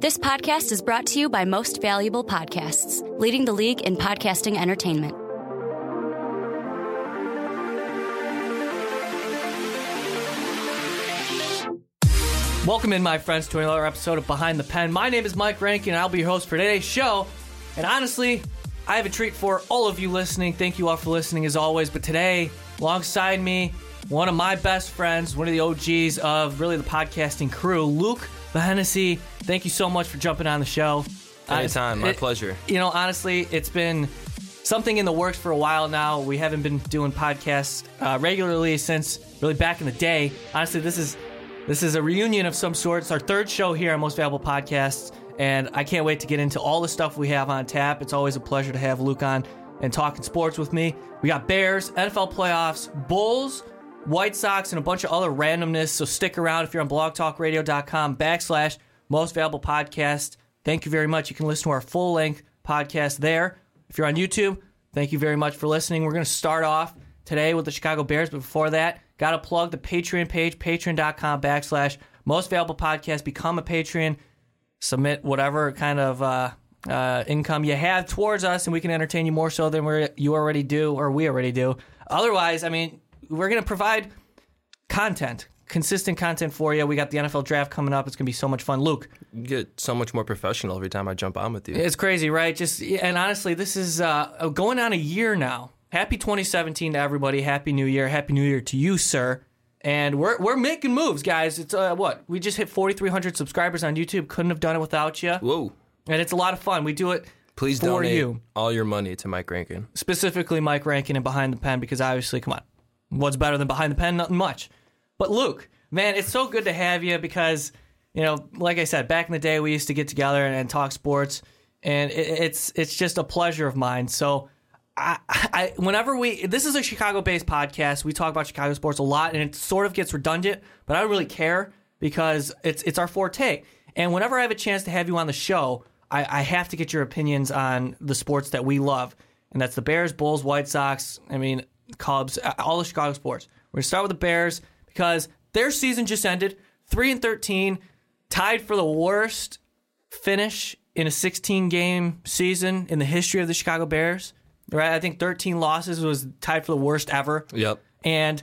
This podcast is brought to you by Most Valuable Podcasts, leading the league in podcasting entertainment. Welcome in, my friends, to another episode of Behind the Pen. My name is Mike Rankin, and I'll be your host for today's show. And honestly, I have a treat for all of you listening. Thank you all for listening, as always. But today, alongside me, one of my best friends, one of the OGs of really the podcasting crew, Luke Behannesy. Thank you so much for jumping on the show. Anytime, my It- pleasure. You know, honestly, it's been something in the works for a while now. We haven't been doing podcasts uh, regularly since really back in the day. Honestly, this is this is a reunion of some sort. It's our third show here on Most Valuable Podcasts, and I can't wait to get into all the stuff we have on tap. It's always a pleasure to have Luke on and talking sports with me. We got Bears, NFL playoffs, Bulls, White Sox, and a bunch of other randomness. So stick around if you're on blogtalkradio.com backslash most valuable podcast. Thank you very much. You can listen to our full length podcast there. If you're on YouTube, thank you very much for listening. We're going to start off today with the Chicago Bears, but before that, got to plug the Patreon page, patreon.com backslash most valuable podcast. Become a Patreon submit whatever kind of uh, uh, income you have towards us, and we can entertain you more so than we you already do or we already do. Otherwise, I mean, we're going to provide content, consistent content for you. We got the NFL draft coming up. It's going to be so much fun. Luke, You get so much more professional every time I jump on with you. it's crazy, right? Just and honestly, this is uh, going on a year now. Happy 2017 to everybody. Happy New Year. Happy New Year to you, sir. And we're we're making moves, guys. It's uh, what we just hit 4,300 subscribers on YouTube. Couldn't have done it without you. Whoa. And it's a lot of fun. We do it Please for donate you. all your money to Mike Rankin. specifically Mike Rankin and Behind the Pen because obviously, come on, what's better than Behind the Pen? Nothing much. But Luke, man, it's so good to have you because you know, like I said, back in the day we used to get together and, and talk sports, and it, it's it's just a pleasure of mine. So. I, I, whenever we, this is a Chicago-based podcast. We talk about Chicago sports a lot, and it sort of gets redundant. But I don't really care because it's it's our forte. And whenever I have a chance to have you on the show, I, I have to get your opinions on the sports that we love, and that's the Bears, Bulls, White Sox. I mean, Cubs, all the Chicago sports. We're gonna start with the Bears because their season just ended, three and thirteen, tied for the worst finish in a 16 game season in the history of the Chicago Bears. Right, I think 13 losses was tied for the worst ever Yep. and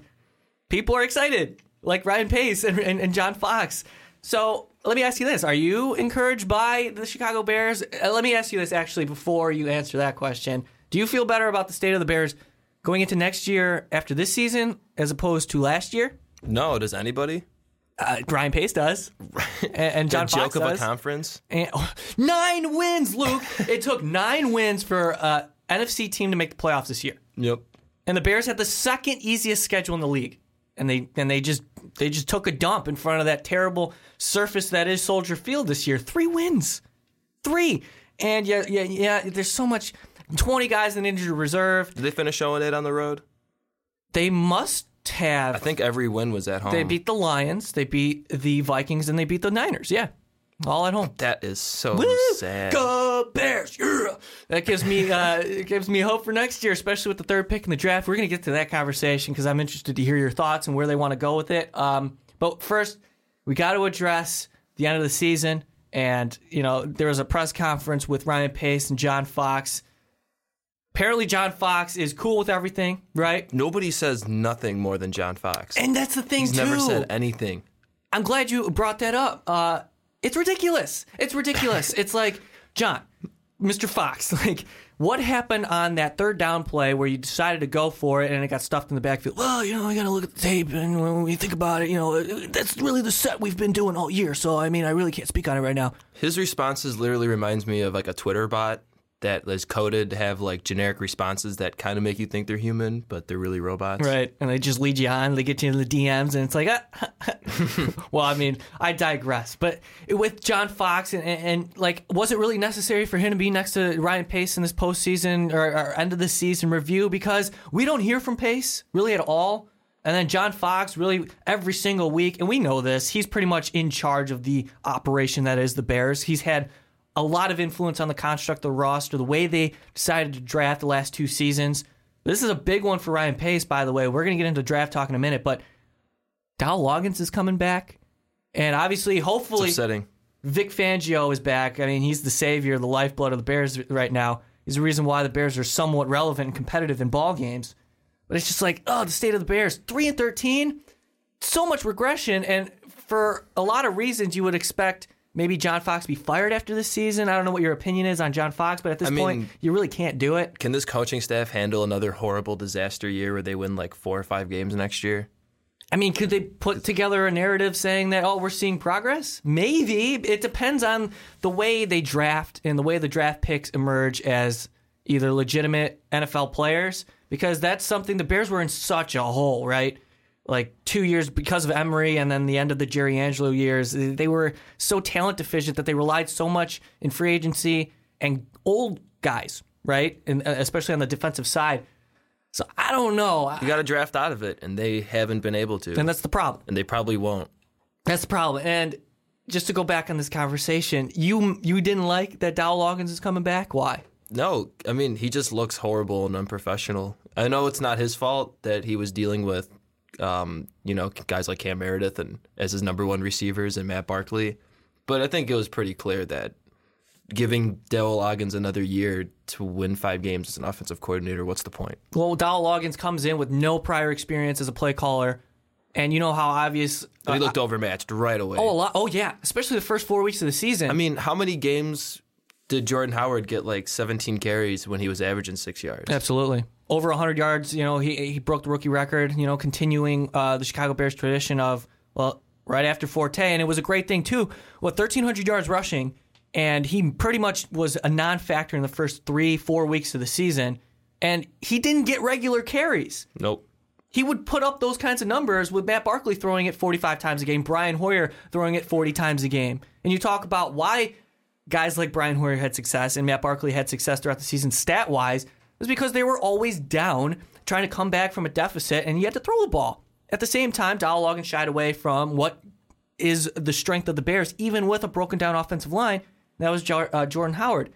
people are excited, like Ryan Pace and, and, and John Fox. So let me ask you this: Are you encouraged by the Chicago Bears? Uh, let me ask you this actually before you answer that question. Do you feel better about the state of the Bears going into next year after this season as opposed to last year? No, does anybody? Uh, Ryan Pace does, and, and John joke Fox of does. a conference? And, nine wins, Luke. it took nine wins for uh, NFC team to make the playoffs this year. Yep. And the Bears had the second easiest schedule in the league. And they and they just they just took a dump in front of that terrible surface that is Soldier Field this year. Three wins. Three. And yeah, yeah, yeah, there's so much 20 guys in injured reserve. Did they finish 0 8 on the road? They must have I think every win was at home. they beat the Lions, they beat the Vikings, and they beat the Niners. Yeah. All at home. that is so Woo! sad. Go Bears! Yeah! That gives me uh, it gives me hope for next year, especially with the third pick in the draft. We're gonna get to that conversation because I'm interested to hear your thoughts and where they want to go with it. Um, but first, we got to address the end of the season, and you know there was a press conference with Ryan Pace and John Fox. Apparently, John Fox is cool with everything, right? Nobody says nothing more than John Fox. And that's the thing He's too. never said anything. I'm glad you brought that up. Uh, it's ridiculous. It's ridiculous. it's like, John, Mr. Fox, like, what happened on that third down play where you decided to go for it and it got stuffed in the backfield? Well, you know, I got to look at the tape, and when we think about it, you know, that's really the set we've been doing all year. So, I mean, I really can't speak on it right now. His responses literally reminds me of like a Twitter bot that is coded to have like generic responses that kind of make you think they're human, but they're really robots. Right. And they just lead you on. They get you in the DMs, and it's like, ah. well, I mean, I digress. But with John Fox, and, and, and, like, was it really necessary for him to be next to Ryan Pace in this postseason or, or end of the season review? Because we don't hear from Pace really at all. And then John Fox, really every single week, and we know this, he's pretty much in charge of the operation that is the Bears. He's had a lot of influence on the construct of the roster, the way they decided to draft the last two seasons. This is a big one for Ryan Pace, by the way. We're going to get into draft talk in a minute, but Dowell Loggins is coming back. And obviously, hopefully. Vic Fangio is back. I mean, he's the savior, the lifeblood of the Bears right now. He's the reason why the Bears are somewhat relevant and competitive in ball games. But it's just like, oh, the state of the Bears, three and thirteen, so much regression, and for a lot of reasons, you would expect maybe John Fox be fired after this season. I don't know what your opinion is on John Fox, but at this I mean- point, you really can't do it. Can this coaching staff handle another horrible disaster year where they win like four or five games next year? I mean, could they put together a narrative saying that, oh, we're seeing progress? Maybe. It depends on the way they draft and the way the draft picks emerge as either legitimate NFL players, because that's something the Bears were in such a hole, right? Like two years because of Emery and then the end of the Jerry Angelo years. They were so talent deficient that they relied so much in free agency and old guys, right? And uh, especially on the defensive side. So I don't know. You got to draft out of it, and they haven't been able to, And that's the problem. and they probably won't. That's the problem. And just to go back on this conversation, you you didn't like that Dowell Loggins is coming back. Why? No, I mean he just looks horrible and unprofessional. I know it's not his fault that he was dealing with, um, you know, guys like Cam Meredith and as his number one receivers and Matt Barkley, but I think it was pretty clear that giving Dowell Loggins another year to win five games as an offensive coordinator, what's the point? Well, Dowell Loggins comes in with no prior experience as a play caller, and you know how obvious. he looked overmatched right away. Oh, a lot. Oh, yeah. Especially the first four weeks of the season. I mean, how many games did Jordan Howard get like 17 carries when he was averaging six yards? Absolutely. Over 100 yards, you know, he he broke the rookie record, you know, continuing uh, the Chicago Bears tradition of, well, right after Forte. And it was a great thing, too. What, 1,300 yards rushing, and he pretty much was a non factor in the first three, four weeks of the season. And he didn't get regular carries. Nope. He would put up those kinds of numbers with Matt Barkley throwing it 45 times a game, Brian Hoyer throwing it 40 times a game. And you talk about why guys like Brian Hoyer had success and Matt Barkley had success throughout the season stat wise was because they were always down trying to come back from a deficit and you had to throw the ball. At the same time, Dowell Loggins shied away from what is the strength of the Bears, even with a broken down offensive line. That was uh, Jordan Howard.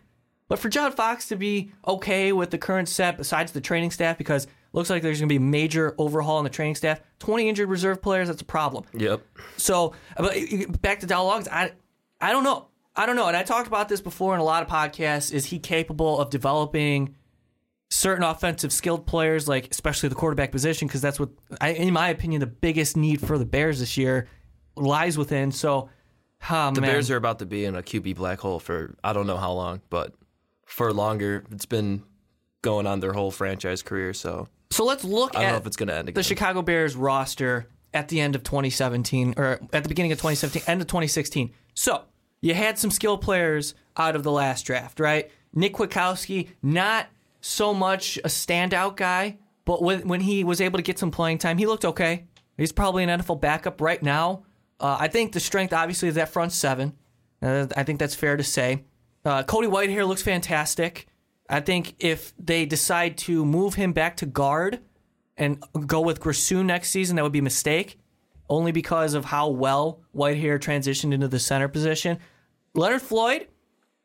But for John Fox to be okay with the current set, besides the training staff, because it looks like there's going to be a major overhaul in the training staff, 20 injured reserve players, that's a problem. Yep. So, but back to Dowell Loggins, I, I don't know. I don't know. And I talked about this before in a lot of podcasts. Is he capable of developing certain offensive skilled players, like especially the quarterback position? Because that's what, I, in my opinion, the biggest need for the Bears this year lies within. So, oh, The man. Bears are about to be in a QB black hole for I don't know how long, but for longer. It's been going on their whole franchise career, so so let's look I don't at know if it's going to end the. Chicago Bears roster at the end of 2017 or at the beginning of 2017, end of 2016. So you had some skill players out of the last draft, right? Nick Kwiatkowski, not so much a standout guy, but when, when he was able to get some playing time, he looked okay. He's probably an NFL backup right now. Uh, I think the strength, obviously, is that front seven. Uh, I think that's fair to say. Uh, Cody Whitehair looks fantastic. I think if they decide to move him back to guard and go with Grasu next season, that would be a mistake, only because of how well Whitehair transitioned into the center position. Leonard Floyd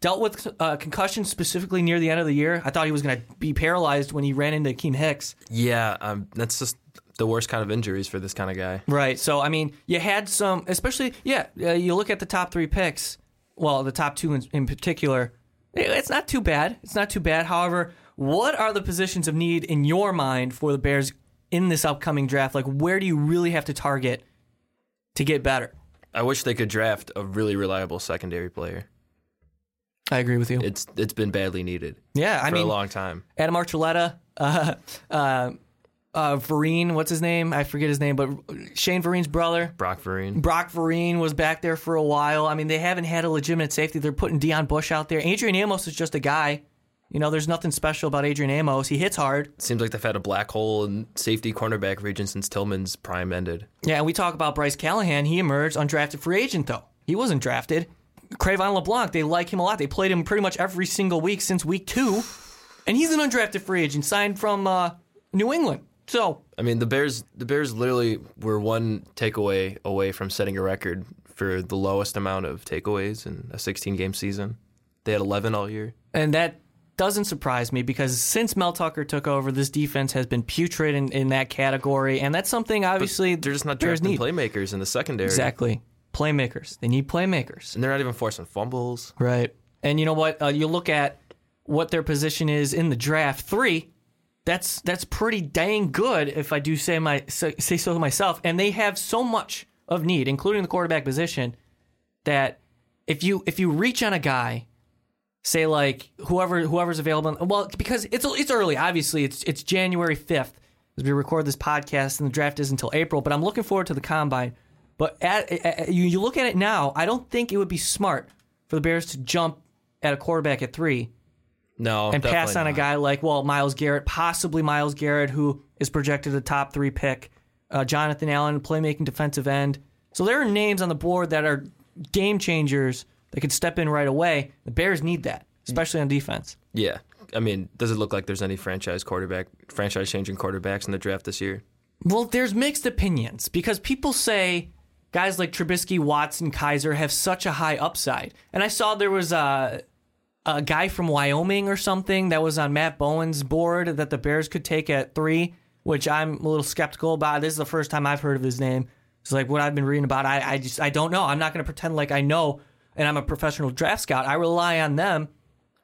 dealt with uh, concussion specifically near the end of the year. I thought he was going to be paralyzed when he ran into Keem Hicks. yeah, um, that's just the worst kind of injuries for this kind of guy. Right. So, I mean, you had some, especially, yeah, uh, you look at the top three picks, well, the top two in, in particular, it's not too bad. It's not too bad. However, what are the positions of need in your mind for the Bears in this upcoming draft? Like, where do you really have to target to get better? I wish they could draft a really reliable secondary player. I agree with you. It's it's been badly needed yeah, I for mean, a long time. Adam Archuleta, uh, uh, uh, Vereen, what's his name? I forget his name, but Shane Vereen's brother. Brock Vereen. Brock Vereen was back there for a while. I mean, they haven't had a legitimate safety. They're putting Deon Bush out there. Adrian Amos is just a guy. You know, there's nothing special about Adrian Amos. He hits hard. Seems like they've had a black hole in safety cornerback region since Tillman's prime ended. Yeah, and we talk about Bryce Callahan. He emerged undrafted free agent, though. He wasn't drafted. Cre'Von LeBlanc, they like him a lot. They played him pretty much every single week since week two. And he's an undrafted free agent signed from uh, New England. So, I mean, the Bears the Bears literally were one takeaway away from setting a record for the lowest amount of takeaways in a 16 game season. They had 11 all year. And that doesn't surprise me because since Mel Tucker took over, this defense has been putrid in, in that category. And that's something, obviously, They're just not drafting playmakers in the secondary. Exactly. Playmakers. They need playmakers. And they're not even forcing fumbles. Right. And you know what? Uh, you look at what their position is in the draft. Three. That's that's pretty dang good if I do say my say so myself. And they have so much of need, including the quarterback position, that if you if you reach on a guy, say like whoever whoever's available, well, because it's it's early. Obviously, it's it's January fifth as we record this podcast, and the draft is until April. But I'm looking forward to the combine. But at, at, you, you look at it now, I don't think it would be smart for the Bears to jump at a quarterback at three No, and pass on a guy like, well, Myles Garrett, possibly Myles Garrett, who is projected a top three pick. Uh, Jonathan Allen, playmaking defensive end. So there are names on the board that are game changers that could step in right away. The Bears need that, especially on defense. Yeah. I mean, does it look like there's any franchise quarterback, franchise changing quarterbacks in the draft this year? Well, there's mixed opinions because people say guys like Trubisky, Watson, Kizer have such a high upside. And I saw there was a, a guy from Wyoming or something that was on Matt Bowen's board that the Bears could take at three, which I'm a little skeptical about. This is the first time I've heard of his name. It's like what I've been reading about. I, I just I don't know. I'm not going to pretend like I know, and I'm a professional draft scout. I rely on them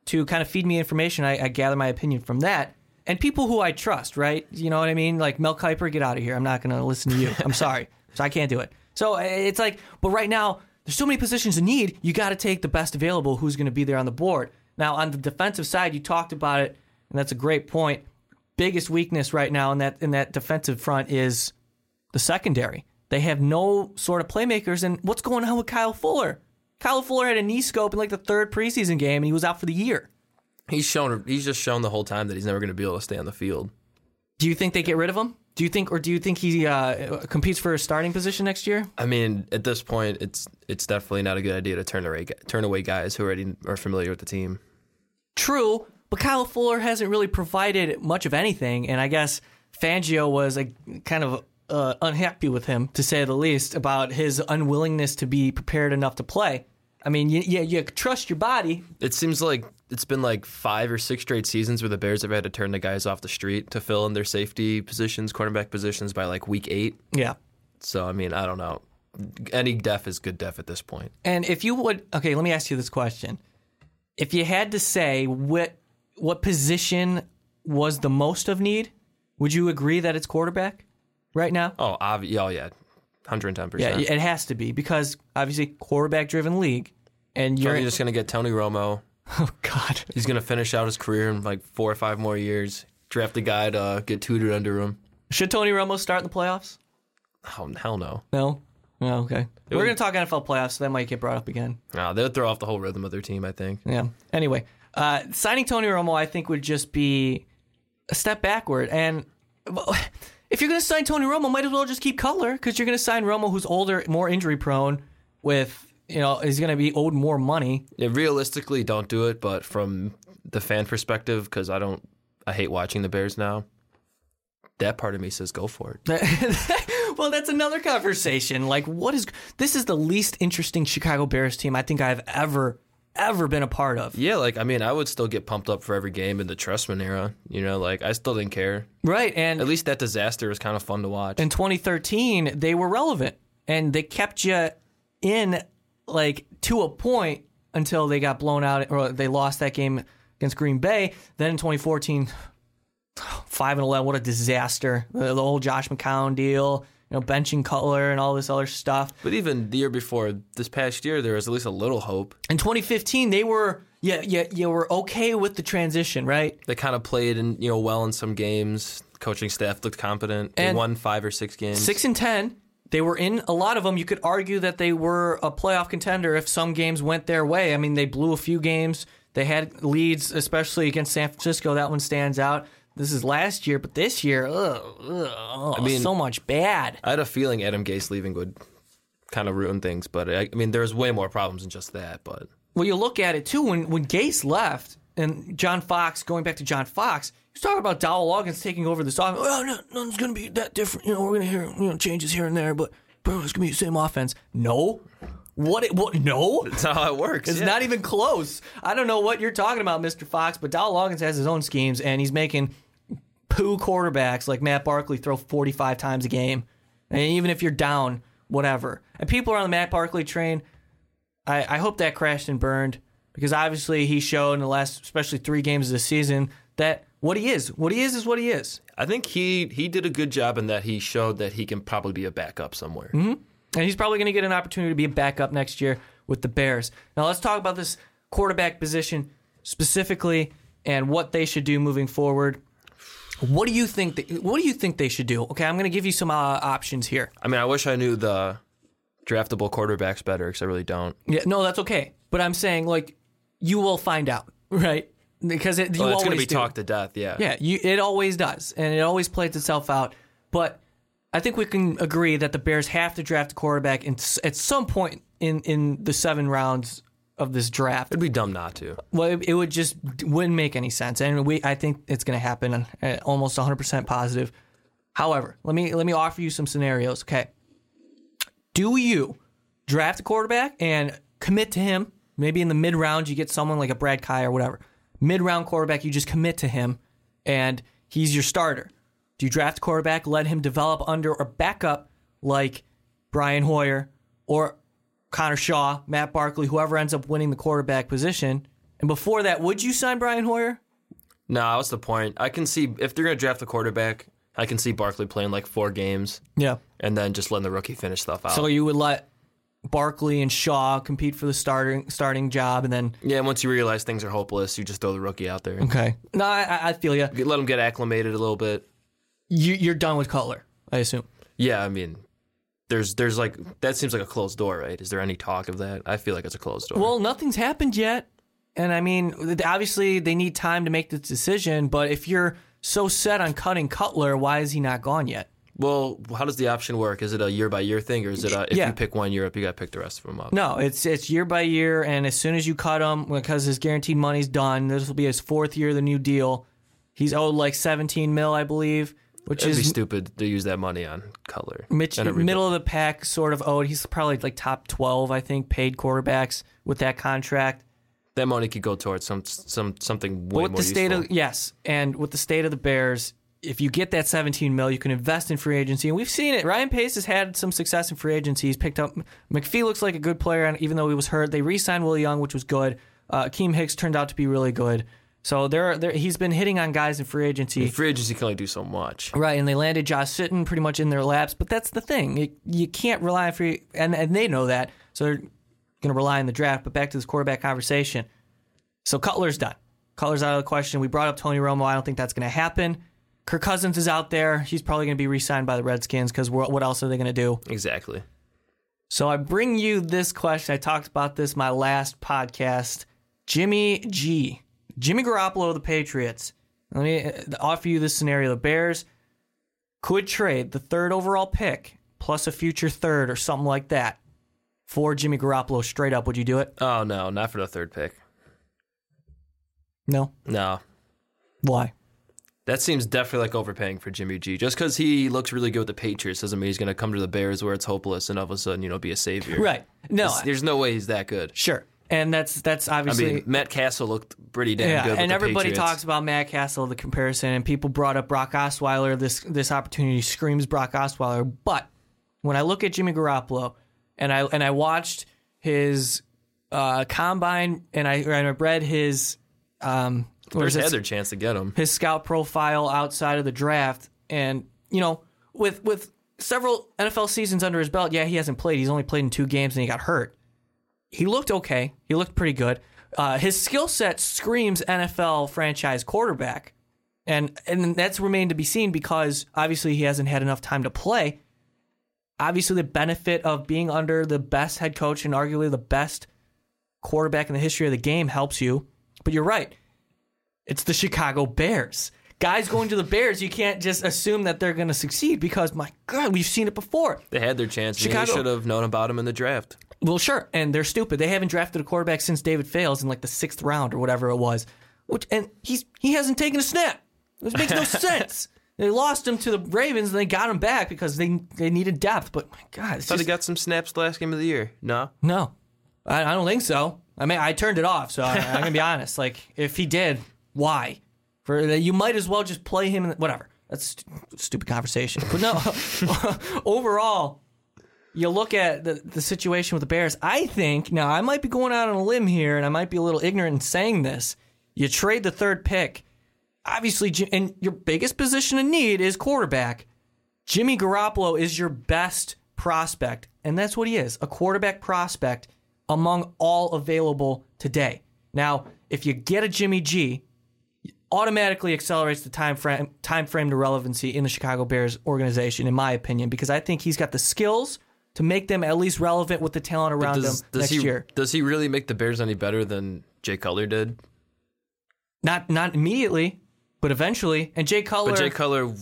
to kind of feed me information. I, I gather my opinion from that. And people who I trust, right? You know what I mean? Like Mel Kiper, get out of here. I'm not going to listen to you. I'm sorry. So I can't do it. So uh, it's like, but right now, there's so many positions in need. You got to take the best available who's going to be there on the board. Now, on the defensive side, you talked about it, and that's a great point. Biggest weakness right now in that in that defensive front is the secondary. They have no sort of playmakers. And what's going on with Kyle Fuller? Kyle Fuller had a knee scope in like the third preseason game, and he was out for the year. He's shown. He's just shown the whole time that he's never going to be able to stay on the field. Do you think they get rid of him? Do you think, or do you think he uh, competes for a starting position next year? I mean, at this point, it's it's definitely not a good idea to turn away turn away guys who already are familiar with the team. True, but Kyle Fuller hasn't really provided much of anything, and I guess Fangio was a, kind of uh, unhappy with him, to say the least, about his unwillingness to be prepared enough to play. I mean, you, you, you trust your body. It seems like it's been like five or six straight seasons where the Bears have had to turn the guys off the street to fill in their safety positions, cornerback positions by like week eight. Yeah. So I mean, I don't know. Any def is good def at this point. And if you would, okay, let me ask you this question: If you had to say what what position was the most of need, would you agree that it's quarterback right now? Oh, obvi- oh yeah, hundred and ten percent. Yeah, it has to be because obviously quarterback driven league, and You're you're just gonna get Tony Romo. oh god, He's gonna finish out his career in like four or five more years. Draft a guy to uh, get tutored under him. should Tony Romo start in the playoffs? Oh hell no. No. No, okay. We're would- gonna talk NFL playoffs, so that might get brought up again. No, they'll throw off the whole rhythm of their team. I think. Yeah. Anyway, uh, signing Tony Romo, I think, would just be a step backward. And well, if you're going to sign Tony Romo, might as well just keep Cutler because you're going to sign Romo, who's older, more injury prone, with you know is going to be owed more money. Yeah, realistically, don't do it. But from the fan perspective, because I don't, I hate watching the Bears now. That part of me says go for it. well, that's another conversation. Like, what is this? Is the least interesting Chicago Bears team I think I've ever ever been a part of. Yeah, like I mean, I would still get pumped up for every game in the Trestman era. You know, like I still didn't care. Right, and At least that disaster was kind of fun to watch. in 2013 they were relevant and they kept you in like to a point until they got blown out or they lost that game against Green Bay. Then in 2014, five and 11, what a disaster! The, the whole Josh McCown deal, you know, benching Cutler and all this other stuff. but even the year before, this past year, there was at least a little hope. In 2015, they were yeah yeah you were okay with the transition, right? They kind of played in you know well in some games. Coaching staff looked competent. They And- won five or six games. Six and ten. They were in a lot of them. You could argue that they were a playoff contender if some games went their way. I mean, they blew a few games. They had leads, especially against San Francisco. That one stands out. This is last year, but this year, ugh, ugh, mean- so much bad. I had a feeling Adam Gase leaving would kind of ruin things, but I, I mean, there's way more problems than just that. But Well, you look at it too. When when Gase left and John Fox, going back to John Fox, he was talking about Dowell Loggins taking over this offense. Well, oh, no, nothing's going to be that different. You know, we're going to hear you know changes here and there, but bro, it's going to be the same offense. No, what? It, what? No, that's how it works. It's yeah. not even close. I don't know what you're talking about, Mr. Fox, but Dowell Loggins has his own schemes, and he's making poo quarterbacks like Matt Barkley throw 45 times a game. And even if you're down whatever. And people are on the Matt Barkley train. I, I hope that crashed and burned because obviously he showed in the last, especially three games of the season, that what he is, what he is, is what he is. I think he he did a good job in that he showed that he can probably be a backup somewhere. And he's probably going to get an opportunity to be a backup next year with the Bears. Now let's talk about this quarterback position specifically and what they should do moving forward. What do you think? That, what do you think they should do? Okay, I'm going to give you some uh, options here. I mean, I wish I knew the draftable quarterbacks better because I really don't. Yeah, no, that's okay. But I'm saying like you will find out, right? Because it, you Well, it's always going to be do. talked to death. Yeah. Yeah, you, it always does, and it always plays itself out. But I think we can agree that the Bears have to draft a quarterback in, at some point in, in the seven rounds of this draft. It'd be dumb not to. Well, it, it would just wouldn't make any sense, and we I think it's going to happen. uh, almost 100 percent positive. However, let me let me offer you some scenarios. Okay, do you draft a quarterback and commit to him? Maybe in the mid round you get someone like a Brad Kai or whatever. Mid round quarterback, you just commit to him, and he's your starter. Do you draft quarterback, let him develop under or backup like Brian Hoyer or Connor Shaw, Matt Barkley, whoever ends up winning the quarterback position? And before that, would you sign Brian Hoyer? No, what's the point? I can see if they're going to draft a quarterback, I can see Barkley playing like four games Yeah. and then just letting the rookie finish stuff out. So you would let Barkley and Shaw compete for the starting starting job, and then yeah, once you realize things are hopeless, you just throw the rookie out there. okay. No, I, I feel you. Let him get acclimated a little bit. you. You're done with Cutler, I assume. Yeah, I mean, there's there's like that seems like a closed door, right? Is there any talk of that? I feel like it's a closed door. Well, nothing's happened yet, and I mean, obviously they need time to make this decision. But if you're so set on cutting Cutler, why is he not gone yet? Well, how does the option work? Is it a year by year thing, or is it a, if Yeah. you pick one year up, you got to pick the rest of them up? No, it's it's year by year, and as soon as you cut him, because his guaranteed money's done, this will be his fourth year of the new deal. He's owed like 17 mil, I believe, which It'd be is stupid to use that money on Cutler. Mitch, And a rebuild. middle of the pack, sort of owed. He's probably like top 12, I think, paid quarterbacks with that contract. That money could go towards some some something But way with more the state useful. of yes, and with the state of the Bears, if you get that 17 mil, you can invest in free agency, and we've seen it. Ryan Pace has had some success in free agency. He's picked up McPhee looks like a good player, and even though he was hurt, they re-signed Will Young, which was good. Uh, Akiem Hicks turned out to be really good. So there, there, he's been hitting on guys in free agency. Free agency can only do so much. Right, and they landed Josh Sitton pretty much in their laps. But that's the thing. You, you can't rely on free, and, and they know that. So they're going to rely on the draft. But back to this quarterback conversation. So Cutler's done. Cutler's out of the question. We brought up Tony Romo. I don't think that's going to happen. Kirk Cousins is out there. He's probably going to be re signed by the Redskins because what else are they going to do? Exactly. So I bring you this question. I talked about this my last podcast. Jimmy G. Jimmy Garoppolo of the Patriots. Let me uh, offer you this scenario. The Bears could trade the third overall pick plus a future third or something like that for Jimmy Garoppolo straight up. Would you do it? Oh no, not for the third pick. No. No, Why? That seems definitely like overpaying for Jimmy G. Just because he looks really good with the Patriots doesn't mean he's going to come to the Bears where it's hopeless and all of a sudden you know be a savior. Right. No. There's- There's no way he's that good. Sure. And that's that's I obviously mean, Matt Cassel looked pretty damn yeah, good. and everybody Patriots. talks about Matt Cassel, the comparison, and people brought up Brock Osweiler. This this opportunity screams Brock Osweiler. But when I look at Jimmy Garoppolo, and I and I watched his uh, combine, and I and I read his um, Bears had their chance to get him. his scout profile outside of the draft, and you know, with with several NFL seasons under his belt, yeah, he hasn't played. He's only played in two games, and he got hurt. He looked okay. He looked pretty good. Uh, his skill set screams NFL franchise quarterback, and and that's remained to be seen because obviously he hasn't had enough time to play. Obviously, the benefit of being under the best head coach and arguably the best quarterback in the history of the game helps you. But you're right. It's the Chicago Bears. Guys going to the Bears, you can't just assume that they're going to succeed because, my God, we've seen it before. They had their chance. Maybe Chicago- they should have known about him in the draft. Well, sure, and they're stupid. They haven't drafted a quarterback since David Fales in like the sixth round or whatever it was. Which and he's he hasn't taken a snap. This makes no sense. They lost him to the Ravens and they got him back because they they needed depth. But my God, it's Thought he got some snaps the last game of the year. No, no, I, I don't think so. I mean, I turned it off, so I, I'm gonna be honest. Like, if he did, why? For you might as well just play him. In, whatever. That's stu- stupid conversation. But no, overall, you look at the, the situation with the Bears, I think, now I might be going out on a limb here and I might be a little ignorant in saying this. You trade the third pick. Obviously, and your biggest position of need is quarterback. Jimmy Garoppolo is your best prospect, and that's what he is a quarterback prospect among all available today. Now, if you get a Jimmy G, automatically accelerates the time frame time frame to relevancy in the Chicago Bears organization, in my opinion, because I think he's got the skills to make them at least relevant with the talent around Does, them does next he year. does he really make the Bears any better than Jay Cutler did? Not not immediately, but eventually. And Jay Cutler, But Jay Cutler,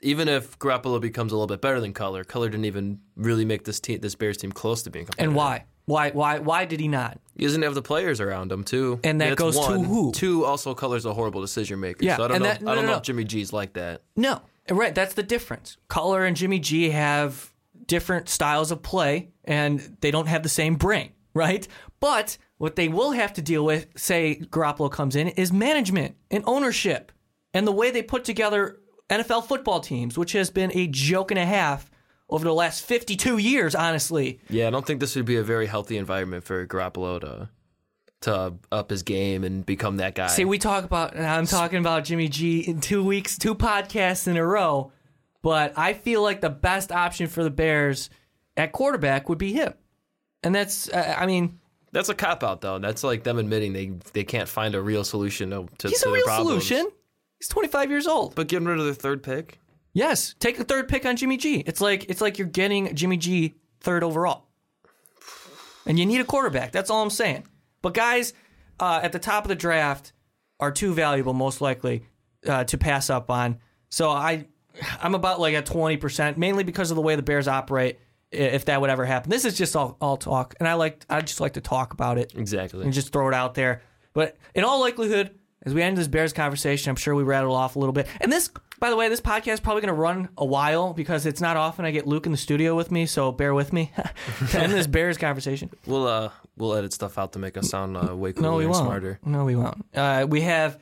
even if Garoppolo becomes a little bit better than Cutler, Cutler didn't even really make this team, this Bears team, close to being competitive. and why? Why why why did he not? He doesn't have the players around him too, And that That's goes to one. who? Two, also colors a horrible decision maker. Yeah, so I don't and know. that- no, I don't no, know no. if Jimmy G's like that. No, right. That's the difference. Color and Jimmy G have different styles of play, and they don't have the same brain, right? But what they will have to deal with, say Garoppolo comes in, is management and ownership, and the way they put together NFL football teams, which has been a joke and a half over the last 52 years, honestly. Yeah, I don't think this would be a very healthy environment for Garoppolo to to up his game and become that guy. See, we talk about, and I'm talking about Jimmy G in two weeks, two podcasts in a row, but I feel like the best option for the Bears at quarterback would be him. And that's, uh, I mean, That's a cop out though. That's like them admitting they they can't find a real solution to, to, he's to a their real problems. solution. He's 25 years old. But getting rid of the third pick, Yes, take the third pick on Jimmy G. It's like it's like you're getting Jimmy G third overall, and you need a quarterback. That's all I'm saying. But guys, uh, at the top of the draft are too valuable, most likely, uh, to pass up on. So I, I'm about like at 20 percent, mainly because of the way the Bears operate. If that would ever happen, this is just all, all talk, and I like I just like to talk about it exactly. and just throw it out there. But in all likelihood, as we end this Bears conversation, I'm sure we rattle off a little bit. And this, by the way, this podcast is probably going to run a while because it's not often I get Luke in the studio with me. So bear with me to end this Bears conversation. We'll uh we'll edit stuff out to make us sound uh, way cooler No, we and won't. smarter. No, we won't. Uh, we have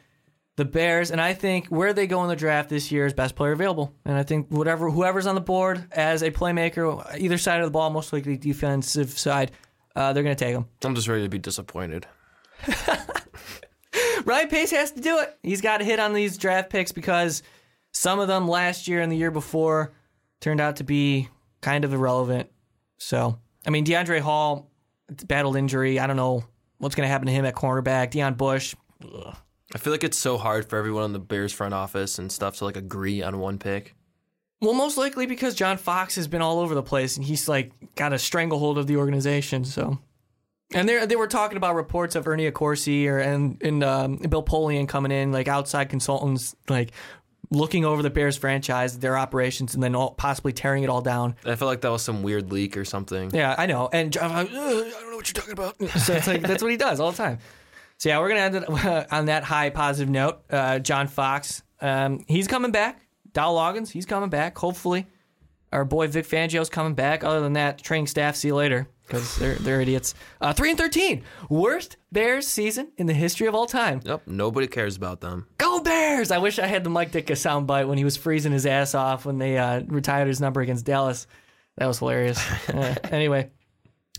the Bears, and I think where they go in the draft this year is best player available. And I think whatever whoever's on the board as a playmaker, either side of the ball, most likely defensive side, uh, they're going to take them. I'm just ready to be disappointed. Ryan Pace has to do it. He's got to hit on these draft picks because some of them last year and the year before turned out to be kind of irrelevant. So, I mean, DeAndre Hall battled injury. I don't know what's going to happen to him at cornerback. Deon Bush. I feel like it's so hard for everyone in the Bears front office and stuff to like agree on one pick. Well, most likely because John Fox has been all over the place and he's like got a stranglehold of the organization. So, and they they were talking about reports of Ernie Accorsi or and and um, Bill Polian coming in like outside consultants like looking over the Bears franchise, their operations, and then all, possibly tearing it all down. I feel like that was some weird leak or something. Yeah, I know. And John, Fox, "Ugh, I don't know what you're talking about. So it's like that's what he does all the time. So yeah, we're gonna end it on that high positive note. Uh, John Fox, um, he's coming back. Dowell Loggins, he's coming back. Hopefully, our boy Vic Fangio's coming back. Other than that, training staff, see you later because they're they're idiots. Uh, Three and thirteen, worst Bears season in the history of all time. Yep, nobody cares about them. Go Bears! I wish I had the Mike Ditka soundbite when he was freezing his ass off when they uh, retired his number against Dallas. That was hilarious. Uh, anyway,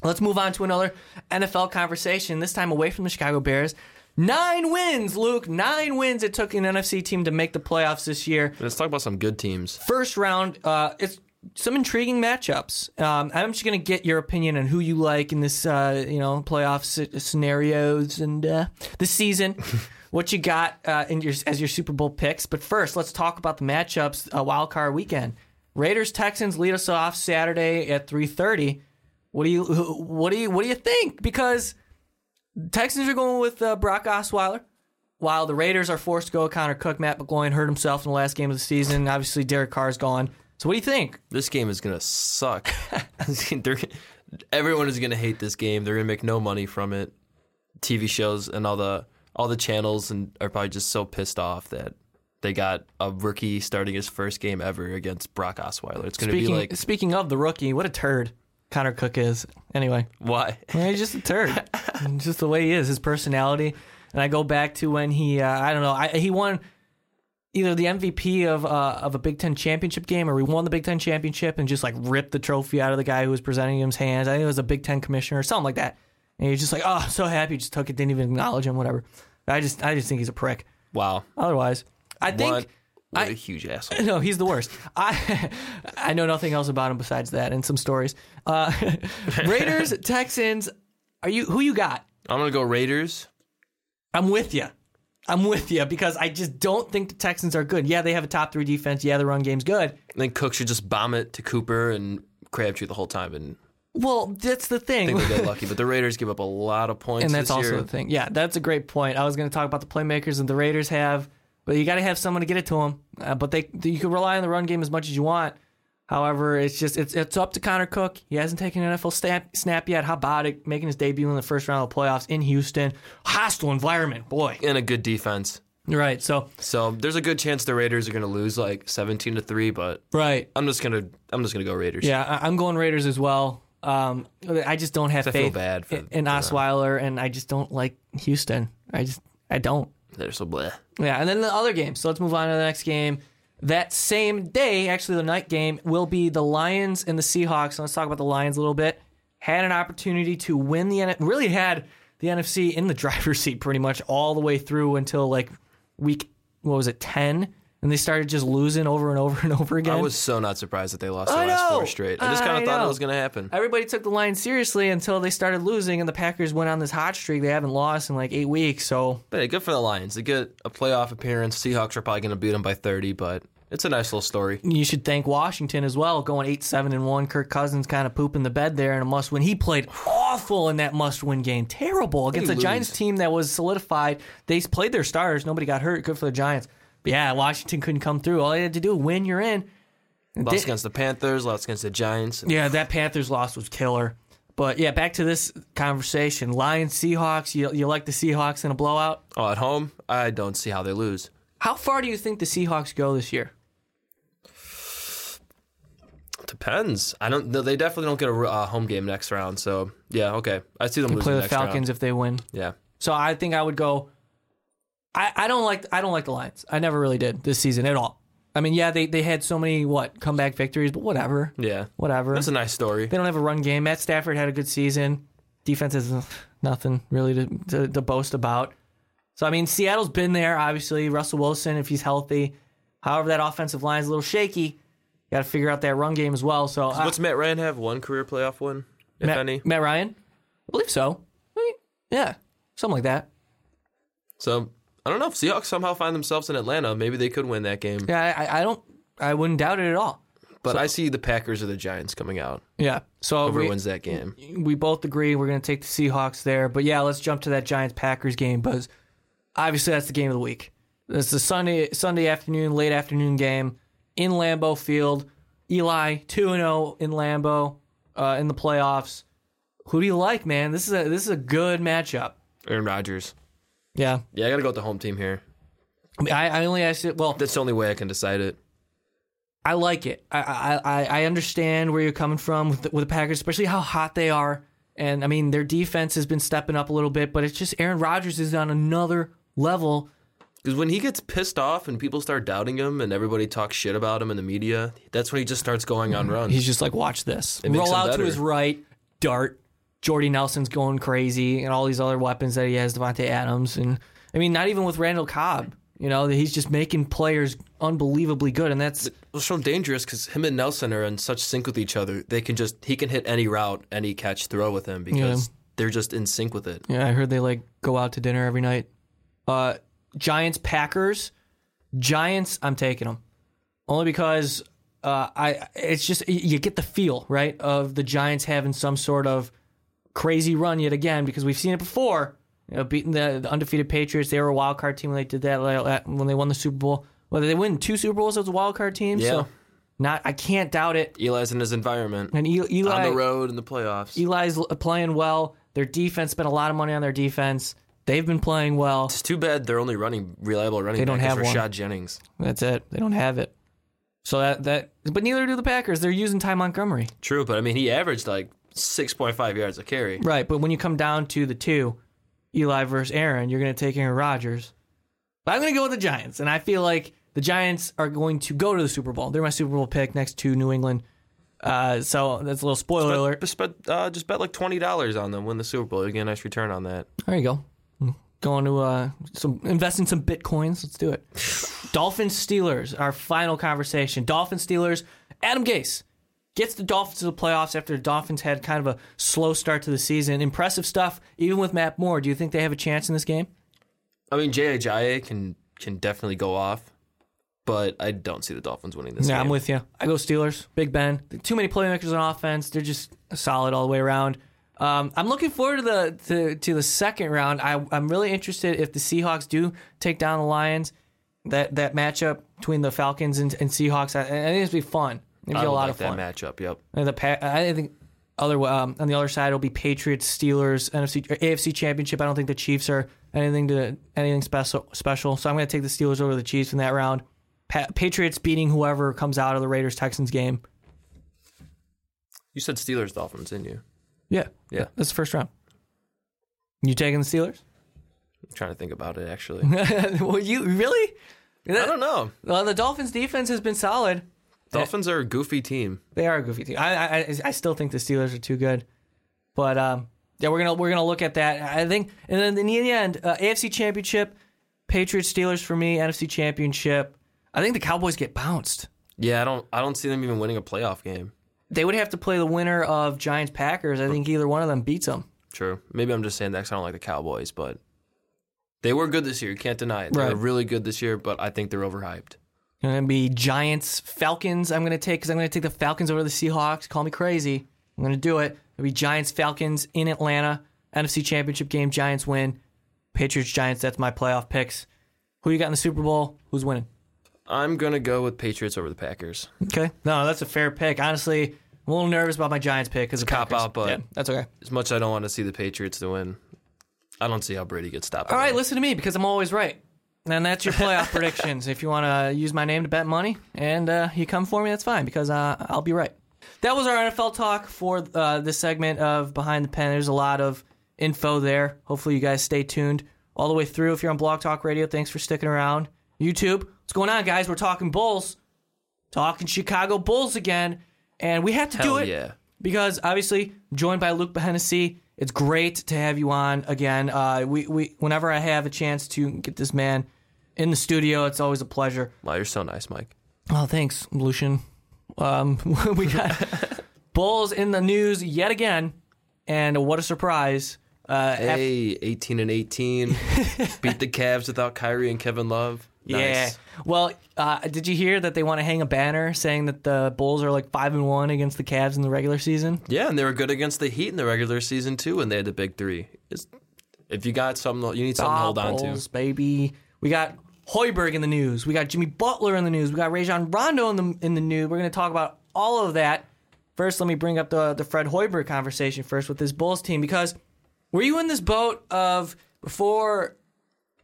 let's move on to another NFL conversation. This time away from the Chicago Bears. Nine wins, Luke. Nine wins it took an NFC team to make the playoffs this year. Let's talk about some good teams. First round, uh, it's some intriguing matchups. Um, I'm just gonna get your opinion on who you like in this, uh, you know, playoff s- scenarios and uh, this season. what you got uh, in your as your Super Bowl picks? But first, let's talk about the matchups. Uh, wild card weekend. Raiders Texans lead us off Saturday at 3:30. What do you what do you what do you think? Because Texans are going with uh, Brock Osweiler, while the Raiders are forced to go with Connor Cook. Matt McGloin hurt himself in the last game of the season. Obviously, Derek Carr's gone. So, what do you think? This game is gonna suck. Everyone is gonna hate this game. They're gonna make no money from it. TV shows and all the all the channels and are probably just so pissed off that they got a rookie starting his first game ever against Brock Osweiler. It's gonna Speaking be like speaking of the rookie, what a turd Connor Cook is. Anyway, why? yeah, he's just a turd. just the way he is, his personality. And I go back to when he, uh, I don't know, I, he won either the MVP of uh, of a Big Ten championship game, or we won the Big Ten championship and just like ripped the trophy out of the guy who was presenting him's hands. I think it was a Big Ten commissioner or something like that. And he's just like, oh, so happy, just took it, didn't even acknowledge him, whatever. I just, I just think he's a prick. Wow. Otherwise, I think. what what I- a huge asshole. No, he's the worst. I I know nothing else about him besides that and some stories. Uh, Raiders, Texans. Are you who you got? I'm gonna go Raiders. I'm with you. I'm with you because I just don't think the Texans are good. Yeah, they have a top three defense. Yeah, the run game's good. I think Cook should just bomb it to Cooper and Crabtree the whole time and Well, that's the thing. think they get lucky. But the Raiders give up a lot of points and that's also year. the thing. Yeah, that's a great point. I was going to talk about the playmakers that the Raiders have, but you got to have someone to get it to them. Uh, but they, you can rely on the run game as much as you want. However, it's just it's it's up to Connor Cook. He hasn't taken an NFL snap, snap yet. How about it? Making his debut in the first round of the playoffs in Houston, hostile environment, boy. and a good defense. Right. So So there's a good chance the Raiders are gonna lose like 17 to three. But right. I'm just gonna I'm just gonna go Raiders. Yeah, I- I'm going Raiders as well. Um, I just don't have I feel faith bad for- in, in for them. Osweiler, and I just don't like Houston. I just I don't. they're so bleh. Yeah, and then the other game. So let's move on to the next game. That same day, actually, the night game will be the Lions and the Seahawks. Let's talk about the Lions a little bit. Had an opportunity to win the really had the NFC in the driver's seat pretty much all the way through until like week what was it ten, and they started just losing over and over and over again. I was so not surprised that they lost I last know. four straight. I just kind I of thought know. it was gonna happen. Everybody took the Lions seriously until they started losing, and the Packers went on this hot streak. They haven't lost in like eight weeks, so But hey, good for the Lions. They get a playoff appearance. Seahawks are probably gonna beat them by 30, but it's a nice little story. you should thank Washington as well, going eight seven and one. Kirk Cousins kind of pooping the bed there in a must win. He played awful in that must win game, terrible against a Giants team that was solidified. They played their stars, nobody got hurt. Good for the Giants. But yeah, Washington couldn't come through. All they had to do win, you're in. Lost Did- against the Panthers, lost against the Giants. Yeah, that Panthers loss was killer. But yeah, back to this conversation: Lions, Seahawks. You you like the Seahawks in a blowout? Oh, at home, I don't see how they lose. How far do you think the Seahawks go this year? Depends. I don't. They definitely don't get a uh, home game next round. So yeah, okay. I see them losing Play the Falcons round. if they win. Yeah. So I think I would go. I, I don't like I don't like the Lions. I never really did this season at all. I mean, yeah, they, they had so many what comeback victories, but whatever, Yeah. whatever. That's a nice story. they don't have a run game. Matt Stafford had a good season. Defense is nothing really to, to, to boast about. So I mean, Seattle's been there. Obviously, Russell Wilson if he's healthy. However, that offensive line is a little shaky. Got to figure out that run game as well. So I- What's Matt Ryan have? One career playoff win, if Matt, any. Matt Ryan, I believe so. I mean, yeah, something like that. So I don't know if Seahawks somehow find themselves in Atlanta. Maybe they could win that game. Yeah, I, I don't. I wouldn't doubt it at all. But I see the Packers or the Giants coming out. Yeah. So Whoever we, wins that game. we both agree we're going to take the Seahawks there. But yeah, let's jump to that Giants Packers game But obviously that's the game of the week. It's the Sunday Sunday afternoon, late afternoon game in Lambeau Field. Eli two and zero in Lambeau uh, in the playoffs. Who do you like, man? This is a this is a good matchup. Aaron Rodgers. Yeah, Yeah, I got to go with the home team here. I, mean, I, I only asked it. Well, That's the only way I can decide it. I like it. I I, I understand where you're coming from with the, with the Packers, especially how hot they are. And I mean, their defense has been stepping up a little bit, but it's just Aaron Rodgers is on another level. Because when he gets pissed off and people start doubting him and everybody talks shit about him in the media, that's when he just starts going on mm-hmm. runs. He's just like, watch this. It Roll out to his right, dart. Jordy Nelson's going crazy, and all these other weapons that he has, Davante Adams, and I mean, not even with Randall Cobb. You know, he's just making players unbelievably good, and that's It's so dangerous because him and Nelson are in such sync with each other. They can just he can hit any route, any catch, throw with him because they're just in sync with it. Yeah, I heard they like go out to dinner every night. Uh, Giants Packers, Giants. I'm taking them only because uh, I. It's just you get the feel right of the Giants having some sort of crazy run yet again because we've seen it before. You know, beating the, the undefeated Patriots. They were a wild card team when they did that when they won the Super Bowl. Whether they win two Super Bowls as a wild card team, Yeah. so not. I can't doubt it. Eli's in his environment And E- Eli, on the road in the playoffs. Eli's playing well. Their defense spent a lot of money on their defense. They've been playing well. It's too bad they're only running reliable running They don't have one. Rashad Jennings. That's it. They don't have it. So that that but neither do the Packers. They're using Ty Montgomery. True, but I mean he averaged like six point five yards a carry. Right, but when you come down to the two, Eli versus Aaron, you're going to take Aaron Rodgers. But I'm going to go with the Giants, and I feel like the Giants are going to go to the Super Bowl. They're my Super Bowl pick next to New England. Uh, so that's a little spoiler alert. Just bet, uh, just bet like twenty dollars on them win the Super Bowl. You get a nice return on that. There you go. Going to uh, some invest in some bitcoins. Let's do it. Dolphins Steelers. Our final conversation. Dolphins Steelers. Adam Gase gets the Dolphins to the playoffs after the Dolphins had kind of a slow start to the season. Impressive stuff, even with Matt Moore. Do you think they have a chance in this game? I mean, Jay Ajayi can can definitely go off, but I don't see the Dolphins winning this. Yeah, game. I'm with you. I go Steelers. Big Ben. Too many playmakers on offense. They're just solid all the way around. Um, I'm looking forward to the to, to the second round. I, I'm really interested if the Seahawks do take down the Lions. That that matchup between the Falcons and, and Seahawks, I, I think it's be fun. It'll I be a lot like of fun. that matchup. Yep. And the pa- I think other um, on the other side it'll be Patriots, Steelers, NFC, AFC Championship. I don't think the Chiefs are anything to anything special. Special, so I'm going to take the Steelers over the Chiefs in that round. Pa- Patriots beating whoever comes out of the Raiders Texans game. You said Steelers Dolphins, didn't you? Yeah, Yeah. that's the first round. You taking the Steelers? I'm trying to think about it actually. well, you really? I don't know. Well, the Dolphins' defense has been solid. Dolphins are a goofy team. They are a goofy team. I, I I still think the Steelers are too good, but um, yeah, we're gonna we're gonna look at that. I think, and then in the end, uh, AFC Championship, Patriots Steelers for me. NFC Championship. I think the Cowboys get bounced. Yeah, I don't. I don't see them even winning a playoff game. They would have to play the winner of Giants Packers. I think either one of them beats them. True. Maybe I'm just saying that 'cause I don't like the Cowboys, but they were good this year. You can't deny it. They Right. were really good this year, but I think they're overhyped. Going to be Giants Falcons. I'm going to take because I'm going to take the Falcons over the Seahawks. Call me crazy. I'm going to do it. It'll be Giants Falcons in Atlanta. NFC Championship game. Giants win. Patriots Giants. That's my playoff picks. Who you got in the Super Bowl? Who's winning? I'm gonna go with Patriots over the Packers. Okay. No, that's a fair pick. Honestly, I'm a little nervous about my Giants pick because cop out, but- yeah, that's okay. As much as I don't want to see the Patriots to win, I don't see how Brady gets stopped. All right, listen to me because I'm always right. And that's your playoff predictions. If you want to use my name to bet money and uh, you come for me, that's fine because uh, I'll be right. That was our NFL talk for uh, this segment of Behind the Pen. There's a lot of info there. Hopefully, you guys stay tuned all the way through. If you're on Blog Talk Radio, thanks for sticking around. YouTube, what's going on, guys? We're talking Bulls, talking Chicago Bulls again. And we have to do it yeah. because obviously joined by Luke Behannesy. It's great to have you on again. Uh, we, we whenever I have a chance to get this man in the studio, it's always a pleasure. Wow, you're so nice, Mike. Oh, thanks, Lucian. Um, we got Bulls in the news yet again, and what a surprise! Uh, Hey, 18 and 18, beat the Cavs without Kyrie and Kevin Love. yeah. Well, uh, did you hear that they want to hang a banner saying that the Bulls are like five and one against the Cavs in the regular season? Yeah, and they were good against the Heat in the regular season too, when they had the big three. It's, if you got something, you need something to hold on to. Baby. We got Hoiberg in the news. We got Jimmy Butler in the news. We got Rajon Rondo in the in the news. We're going to talk about all of that. First, let me bring up the the Fred Hoiberg conversation first with this Bulls team because were you in this boat of before?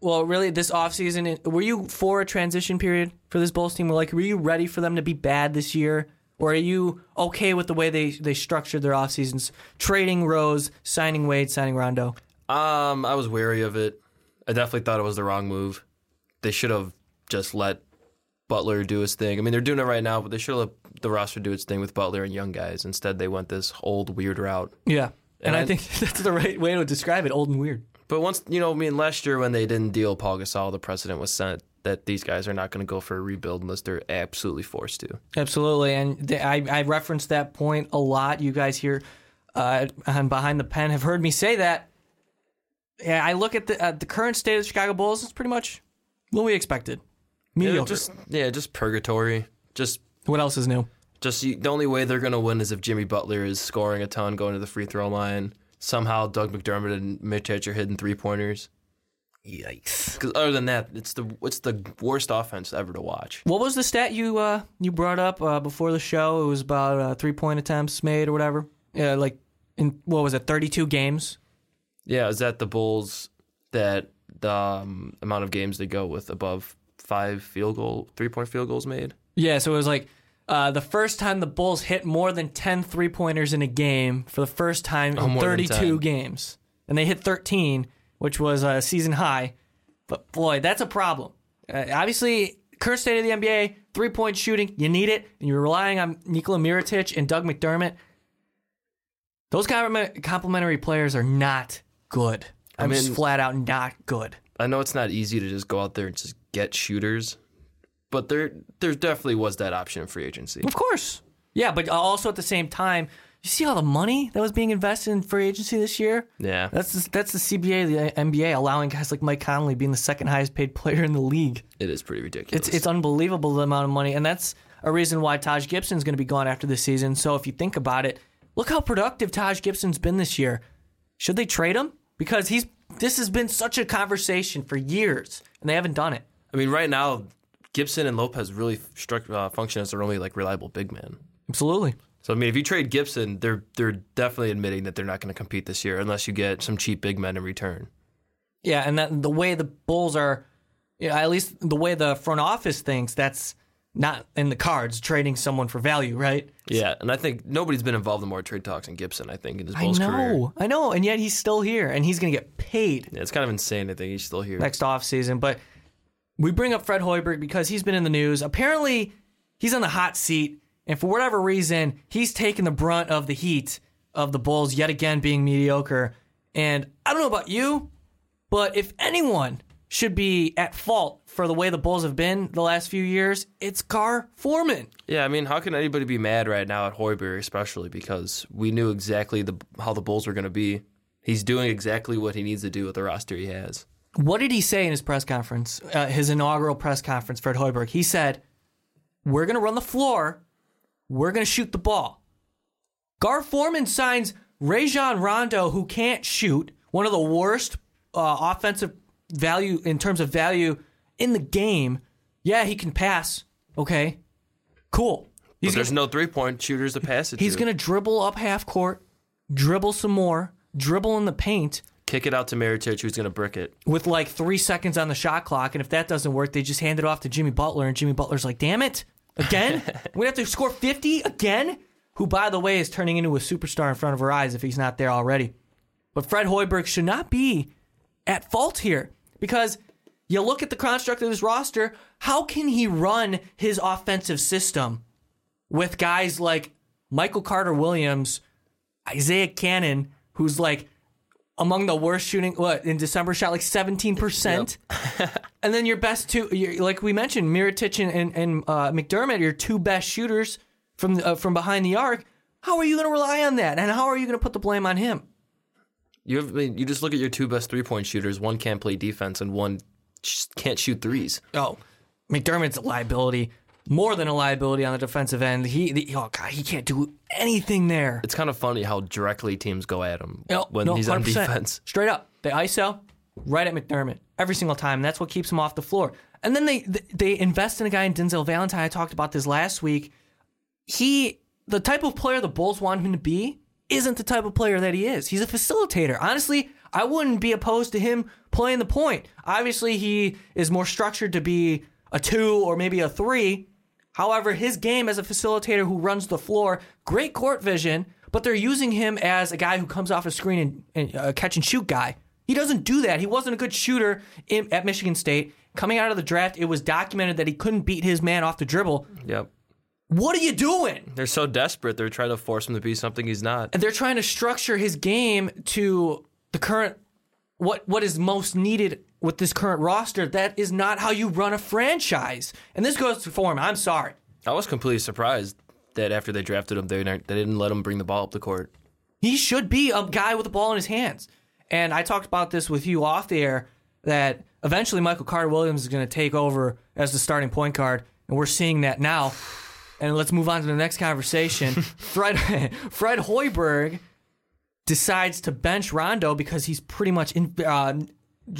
Well, really, this offseason, were you for a transition period for this Bulls team? Like, were you ready for them to be bad this year? Or are you okay with the way they, they structured their off seasons? Trading Rose, signing Wade, signing Rondo. Um, I was wary of it. I definitely thought it was the wrong move. They should have just let Butler do his thing. I mean, they're doing it right now, but they should have let the roster do its thing with Butler and young guys. Instead, they went this old weird route. Yeah. And, And I, I- think that's the right way to describe it old and weird. But once you know, I mean, last year when they didn't deal Paul Gasol, the precedent was set that these guys are not going to go for a rebuild unless they're absolutely forced to. Absolutely. And th- I, I referenced that point a lot. You guys here uh, on Behind the Pen have heard me say that. Yeah, I look at the, uh, the current state of the Chicago Bulls, it's pretty much what we expected. Yeah, Mediocre. just yeah, just purgatory. Just what else is new? just you, the only way they're going to win is if Jimmy Butler is scoring a ton, going to the free throw line. Somehow Doug McDermott and Mitch Hedge are hitting three pointers. Yikes. Because other than that, it's the it's the worst offense ever to watch. What was the stat you uh, you brought up uh, before the show? It was about uh, three point attempts made or whatever. Yeah, like in what was it, thirty two games? Yeah, is that the Bulls that the um, amount of games they go with above five field goal, three point field goals made? Yeah, so it was like uh, the first time the Bulls hit more than 10 three pointers in a game for the first time Oh, in more 32 games. And they hit 13, which was a season high. But boy, that's a problem. Uh, obviously, current state of the NBA, three point shooting, you need it, and you're relying on Nikola Mirotic and Doug McDermott. Those compliment- complementary players are not good. I'm I just mean- flat out not good. I know it's not easy to just go out there and just get shooters, but there there definitely was that option in free agency. Of course. Yeah, but also at the same time, you see all the money that was being invested in free agency this year? Yeah. That's the, that's the CBA, the NBA, allowing guys like Mike Conley being the second highest paid player in the league. It is pretty ridiculous. It's it's unbelievable the amount of money, and that's a reason why Taj Gibson's going to be gone after this season. So if you think about it, look how productive Taj Gibson's been this year. Should they trade him? Because he's this has been such a conversation for years, and they haven't done it. I mean, right now, Gibson and Lopez really struck, uh, function as their only like reliable big man. Absolutely. So I mean, if you trade Gibson, they're they're definitely admitting that they're not going to compete this year unless you get some cheap big men in return. Yeah, and that the way the Bulls are, you know, at least the way the front office thinks, that's not in the cards. Trading someone for value, right? Yeah, and I think nobody's been involved in more trade talks than Gibson. I think in his I Bulls know, career. I know, and yet he's still here, and he's going to get paid Yeah, it's kind of insane. I think he's still here. next off season. But we bring up Fred Hoiberg because he's been in the news. Apparently, he's on the hot seat, and for whatever reason, he's taken the brunt of the heat of the Bulls yet again being mediocre. And I don't know about you, but if anyone should be at fault for the way the Bulls have been the last few years, it's Gar Forman. Yeah, I mean, how can anybody be mad right now at Hoiberg, especially because we knew exactly the how the Bulls were going to be. He's doing exactly what he needs to do with the roster he has. What did he say in his press conference, uh, his inaugural press conference, Fred Hoiberg? He said, We're going to run the floor, we're going to shoot the ball. Gar Forman signs Rajon Rondo, who can't shoot, one of the worst uh, offensive value in terms of value in the game. Yeah, he can pass. Okay, cool. But there's gonna, no three point shooters to pass it he's going to dribble up half court, dribble some more, dribble in the paint kick it out to Mirotic, who's going to brick it. with like three seconds on the shot clock. And if that doesn't work, they just hand it off to Jimmy Butler. And Jimmy Butler's like, damn it, again? we have to score 50 again? Who, by the way, is turning into a superstar in front of our eyes if he's not there already. But Fred Hoiberg should not be at fault here because you look at the construct of this roster. How can he run his offensive system with guys like Michael Carter Williams, Isaiah Canaan, who's like among the worst shooting what in December shot like 17%. and then your best two like we mentioned Mirotic and, and, and uh, McDermott your two best shooters from the, uh, from behind the arc. How are you going to rely on that? And how are you going to put the blame on him? You have, I mean, you just look at your two best three point shooters. One can't play defense, and one just can't shoot threes. Oh, McDermott's a liability, more than a liability on the defensive end. He, the, oh god, he can't do anything there. It's kind of funny how directly teams go at him No, when no, he's on 100%. defense. Straight up, they ISO right at McDermott every single time. That's what keeps him off the floor. And then they they invest in a guy in Denzel Valentine. I talked about this last week. He, the type of player the Bulls want him to be, isn't the type of player that he is. He's a facilitator. Honestly, I wouldn't be opposed to him playing the point. Obviously, he is more structured to be a two or maybe a three. However, his game as a facilitator who runs the floor, great court vision, but they're using him as a guy who comes off a screen and, and uh, catch and shoot guy. He doesn't do that. He wasn't a good shooter in, at Michigan State. Coming out of the draft, it was documented that he couldn't beat his man off the dribble. Yep. What are you doing? They're so desperate, they're trying to force him to be something he's not. And they're trying to structure his game to the current what what is most needed with this current roster. That is not how you run a franchise. And this goes to form. I'm sorry. I was completely surprised that after they drafted him, they, they didn't let him bring the ball up the court. He should be a guy with the ball in his hands. And I talked about this with you off the air that eventually Michael Carter Williams is going to take over as the starting point guard, and we're seeing that now. And let's move on to the next conversation. Fred Fred Hoiberg decides to bench Rondo because he's pretty much in, uh,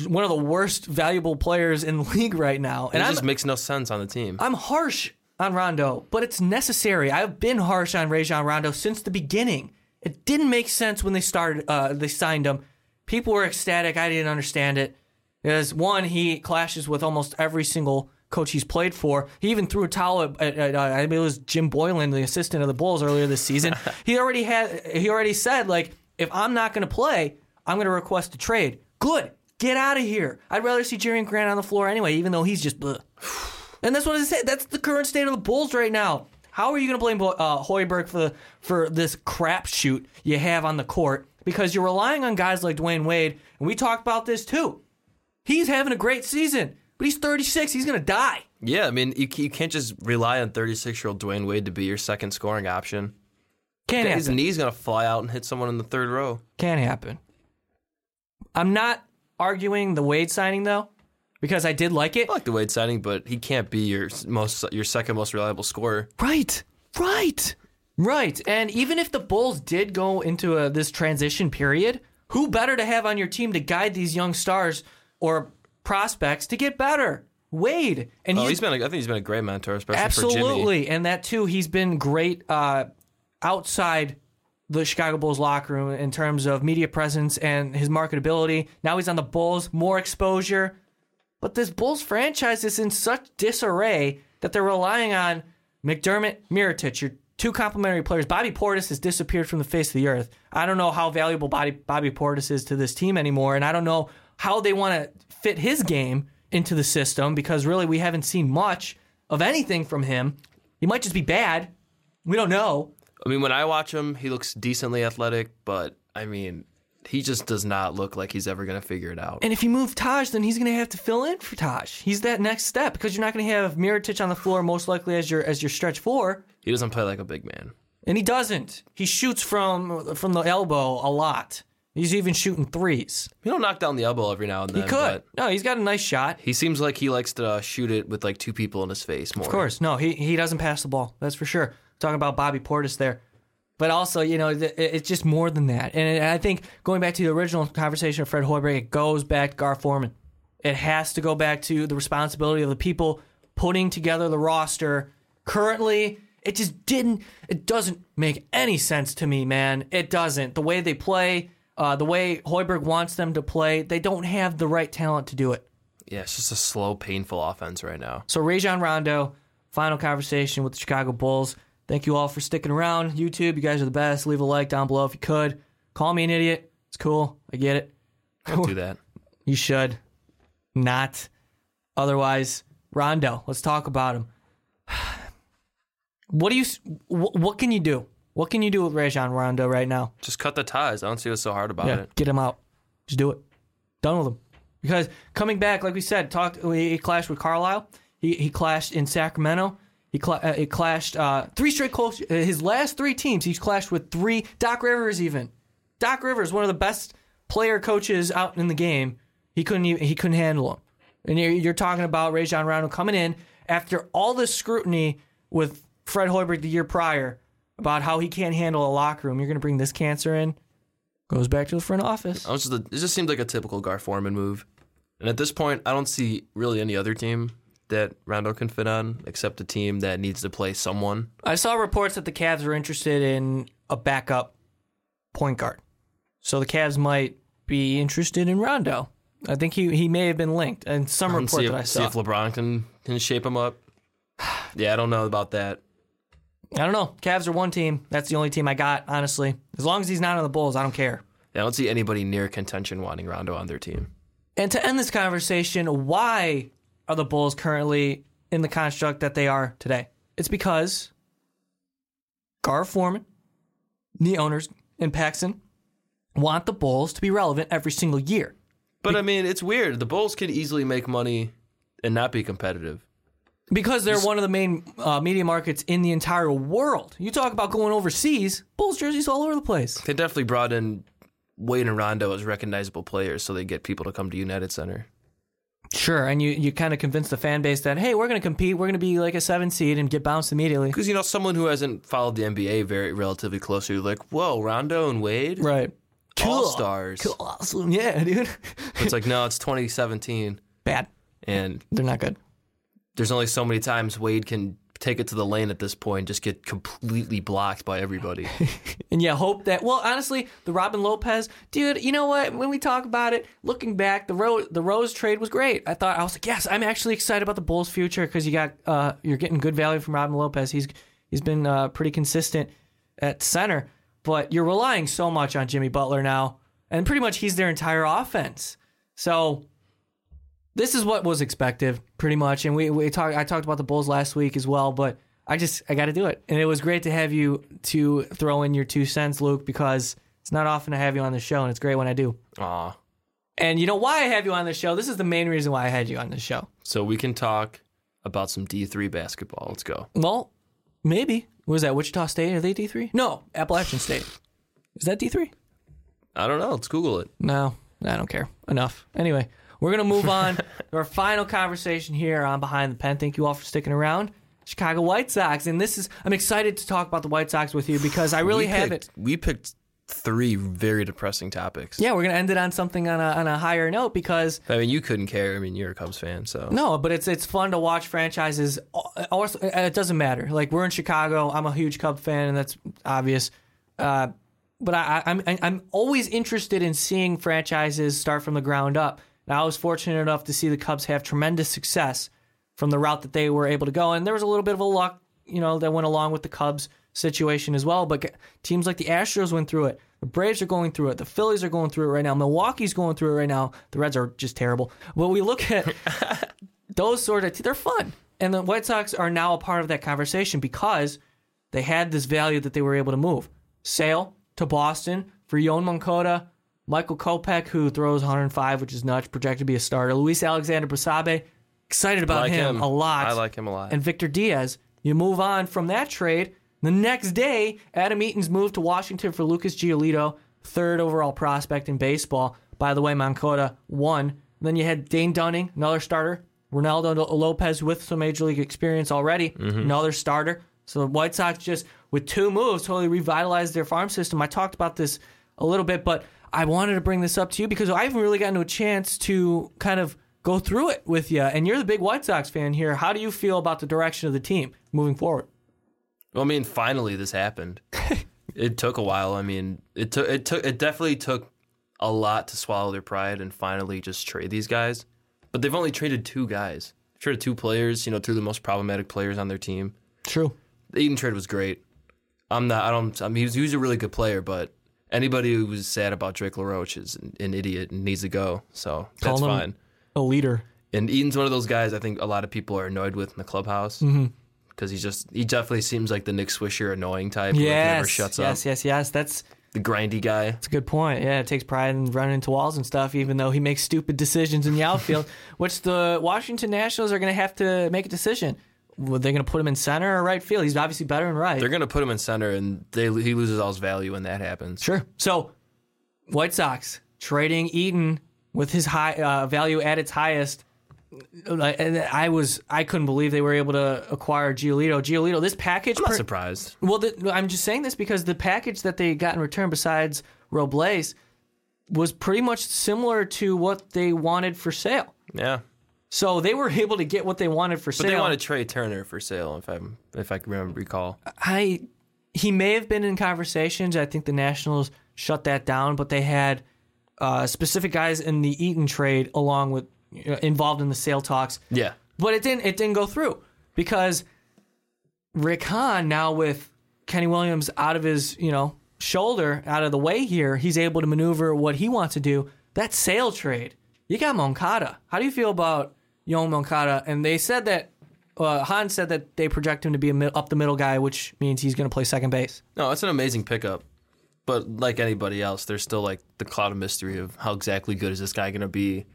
one of the worst valuable players in the league right now. And it I'm, just makes no sense on the team. I'm harsh on Rondo, but it's necessary. I've been harsh on Rajon Rondo since the beginning. It didn't make sense when they started. Uh, they signed him. People were ecstatic. I didn't understand it. Because one, he clashes with almost every single coach he's played for. He even threw a towel at, at, at, uh, I mean, it was Jim Boylan, the assistant of the Bulls earlier this season. he already had. He already said like, if I'm not going to play, I'm going to request a trade. Good. Get out of here. I'd rather see Jerian Grant on the floor anyway, even though he's just. Bleh. And that's what I said. That's the current state of the Bulls right now. How are you going to blame uh, Hoiberg for the, for this crapshoot you have on the court? Because you're relying on guys like Dwyane Wade, and we talked about this too. He's having a great season, but he's 36. He's going to die. Yeah, I mean, you, you can't just rely on 36 year old Dwyane Wade to be your second scoring option. Can't His happen. knee's gonna fly out and hit someone in the third row. Can't happen. I'm not arguing the Wade signing though, because I did like it. I like the Wade signing, but he can't be your most your second most reliable scorer. Right, right, right. And even if the Bulls did go into a, this transition period, who better to have on your team to guide these young stars or prospects to get better? Wade, and Oh, he's, he's been. A, I think he's been a great mentor, especially for Jimmy. absolutely, and that too. He's been great uh, outside the Chicago Bulls locker room in terms of media presence and his marketability. Now he's on the Bulls, more exposure. But this Bulls franchise is in such disarray that they're relying on McDermott, Mirotic, your two complementary players. Bobby Portis has disappeared from the face of the earth. I don't know how valuable Bobby, Bobby Portis is to this team anymore, and I don't know how they want to fit his game into the system because really we haven't seen much of anything from him. He might just be bad. We don't know. I mean, when I watch him, he looks decently athletic, but I mean, he just does not look like he's ever gonna figure it out. And if you move Taj, then he's going to have to fill in for Taj. He's that next step because you're not going to have Mirotic on the floor most likely as your as your stretch four, He doesn't play like a big man. and he doesn't. He shoots from from the elbow a lot. He's even shooting threes. He don't knock down the elbow every now and then. He could. No, he's got a nice shot. He seems like he likes to uh, shoot it with like two people in his face more. Of course, no, he he doesn't pass the ball. That's for sure. Talking about Bobby Portis there, but also you know th- it's just more than that. And I think going back to the original conversation of Fred Hoiberg, it goes back to Gar Forman. It has to go back to the responsibility of the people putting together the roster. Currently, it just didn't. It doesn't make any sense to me, man. It doesn't. The way they play, uh, the way Hoiberg wants them to play, they don't have the right talent to do it. Yeah, it's just a slow, painful offense right now. So Rajon Rondo, final conversation with the Chicago Bulls. Thank you all for sticking around. YouTube, you guys are the best. Leave a like down below if you could. Call me an idiot. It's cool. I get it. Don't do that. You should not. Otherwise, Rondo. Let's talk about him. What do you? What can you do? What can you do with Rajon Rondo right now? Just cut the ties. I don't see what's so hard about Yeah, it. get him out. Just do it. Done with him. Because coming back, like we said, talked. He, he clashed with Carlisle. He he clashed in Sacramento. He, cla- uh, he clashed uh, three straight. Uh, his last three teams, he's clashed with three. Doc Rivers even. Doc Rivers, one of the best player coaches out in the game. He couldn't even, he couldn't handle him. And you're, you're talking about Rajon Rondo coming in after all this scrutiny with Fred Hoiberg the year prior about how he can't handle a locker room. You're going to bring this cancer in. Goes back to the front office. I was just it just seemed like a typical Gar Forman move. And at this point, I don't see really any other team that Rondo can fit on except a team that needs to play someone. I saw reports that the Cavs were interested in a backup point guard. So the Cavs might be interested in Rondo. I think he, he may have been linked in some And report that I if, see if LeBron can, can shape him up. Yeah, I don't know about that. I don't know. Cavs are one team. That's the only team I got, honestly. As long as he's not on the Bulls, I don't care. Yeah, I don't see anybody near contention wanting Rondo on their team. And to end this conversation, why are the Bulls currently in the construct that they are today? It's because Gar Forman, the owners, and Paxson want the Bulls to be relevant every single year. But I mean, it's weird. The Bulls could easily make money and not be competitive. Because they're one of the main uh, media markets in the entire world. You talk about going overseas, Bulls jerseys all over the place. They definitely brought in Wade and Rondo as recognizable players so they get people to come to United Center. Sure, and you, you kind of convince the fan base that, hey, we're going to compete. We're going to be like a seven seed and get bounced immediately. Because, you know, someone who hasn't followed the NBA very relatively closely, like, whoa, Rondo and Wade? Right. All stars. Cool. Awesome. Yeah, dude. It's like, no, it's 2017. Bad. And They're not good. There's only so many times Wade can take it to the lane at this point, just get completely blocked by everybody. And yeah, hope that. Well, honestly, the Robin Lopez, dude. You know what? When we talk about it, looking back, the Rose the Rose trade was great. I thought I was like, yes, I'm actually excited about the Bulls' future because you got uh, you're getting good value from Robin Lopez. He's he's been uh, pretty consistent at center, but you're relying so much on Jimmy Butler now, and pretty much he's their entire offense. So this is what was expected, pretty much. And we we talked. I talked about the Bulls last week as well, but I just I got to do it. And it was great to have you to throw in your two cents, Luke, because it's not often I have you on the show, and it's great when I do. Aw. And you know why I have you on the show? This is the main reason why I had you on the show. So we can talk about some D3 basketball. Let's go. Well, maybe was that Wichita State? Are they D three? No, Appalachian State. Is that D three? I don't know. Let's Google it. No, I don't care. Enough. Anyway, we're gonna move on to our final conversation here on Behind the Pen. Thank you all for sticking around. Chicago White Sox, and this is I'm excited to talk about the White Sox with you because I really we have picked. We picked three very depressing topics. Yeah, we're gonna end it on something on a on a higher note because I mean, you couldn't care. I mean, you're a Cubs fan, so No, but it's it's fun to watch franchises. Also, it doesn't matter. Like we're in Chicago. I'm a huge Cub fan, and that's obvious. Uh, but I, I'm I'm always interested in seeing franchises start from the ground up. And I was fortunate enough to see the Cubs have tremendous success from the route that they were able to go, and there was a little bit of a luck, you know, that went along with the Cubs situation as well. But teams like the Astros went through it. The Braves are going through it. The Phillies are going through it right now. Milwaukee's going through it right now. The Reds are just terrible. But we look at those sort of they're fun. And the White Sox are now a part of that conversation because they had this value that they were able to move. Sale to Boston for Yoan Moncada, Michael Kopech, who throws 105, which is nuts, projected to be a starter. Luis Alexander Basabe, excited about like him, a lot. I like him a lot. And Victor Diaz. You move on from that trade. The next day, Adam Eaton's moved to Washington for Lucas Giolito, third overall prospect in baseball. By the way, Moncada won. Then you had Dane Dunning, another starter. Reynaldo Lopez with some major league experience already, mm-hmm. another starter. So the White Sox just with two moves totally revitalized their farm system. I talked about this a little bit, but I wanted to bring this up to you because I haven't really gotten a chance to kind of go through it with you. And you're the big White Sox fan here. How do you feel about the direction of the team moving forward? Well, I mean, finally this happened. it took a while. I mean, it took it took it definitely took a lot to swallow their pride and finally just trade these guys. But they've only traded two guys. Traded two players, you know, two of the most problematic players on their team. True. The Eaton trade was great. I'm not. I don't. I mean, he was, he was a really good player, but anybody who was sad about Drake LaRoche is an, an idiot and needs to go. So that's Call him- fine. A leader. And Eaton's one of those guys I think a lot of people are annoyed with in the clubhouse Mm-hmm. because he's just he definitely seems like the Nick Swisher annoying type. who like, Yes. never shuts yes, up. yes, yes. Yes. That's The grindy guy. That's a good point. Yeah, it takes pride in running into walls and stuff, even though he makes stupid decisions in the outfield, which the Washington Nationals are going to have to make a decision. Were they're going to put him in center or right field? He's obviously better in right. They're gonna put him in center, and they he loses all his value when that happens. Sure. So, White Sox trading Eaton with his high uh, value at its highest. And I was, I couldn't believe they were able to acquire Giolito. Giolito, this package. I'm not per- surprised. Well, the, I'm just saying this because the package that they got in return, besides Robles, was pretty much similar to what they wanted for Sale. Yeah, So they were able to get what they wanted for but Sale. they wanted Trea Turner for Sale, if I if I can remember recall. I he may have been in conversations. I think the Nationals shut that down, but they had uh, specific guys in the Eaton trade along with you know, involved in the Sale talks. Yeah, But it didn't. It didn't go through because Rick Hahn now with Kenny Williams out of his you know shoulder out of the way here, he's able to maneuver what he wants to do. That Sale trade, you got Moncada. How do you feel about Yoan Moncada? And they said that uh, Hahn said that they project him to be a mid- up the middle guy, which means he's going to play second base. no, it's an amazing pickup. But like anybody else, there's still like the cloud of mystery of how exactly good is this guy gonna be.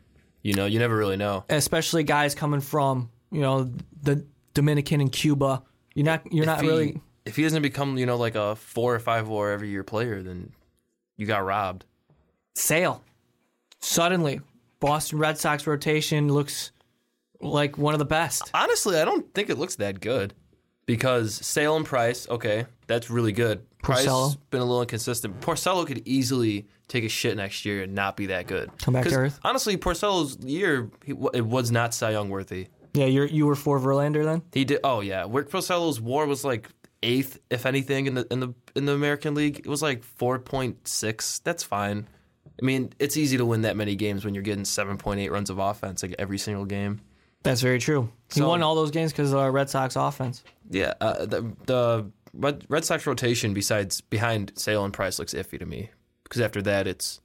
You know, you never really know. especially guys coming from you know the Dominican and Cuba. You're not. You're not he, really. If he doesn't become, you know, like a four or five war every year player, then you got robbed. Sale. Suddenly, Boston Red Sox rotation looks like one of the best. Honestly, I don't think it looks that good because Sale and Price, okay, that's really good. Price Porcello. been a little inconsistent. Porcello could easily take a shit next year and not be that good. Come back to 'Cause earth. Honestly, Porcello's year he, it was not Cy Young worthy. Yeah, you're you were for Verlander then. He did. Oh yeah, Rick Porcello's WAR was like eighth, if anything, in the in the in the American League. It was like four point six. That's fine. I mean, it's easy to win that many games when you're getting seven point eight runs of offense like every single game. That's very true. He So- won all those games because of the Red Sox offense. Yeah, uh, the the Red, Red Sox rotation besides behind Sale and Price looks iffy to me because after that it's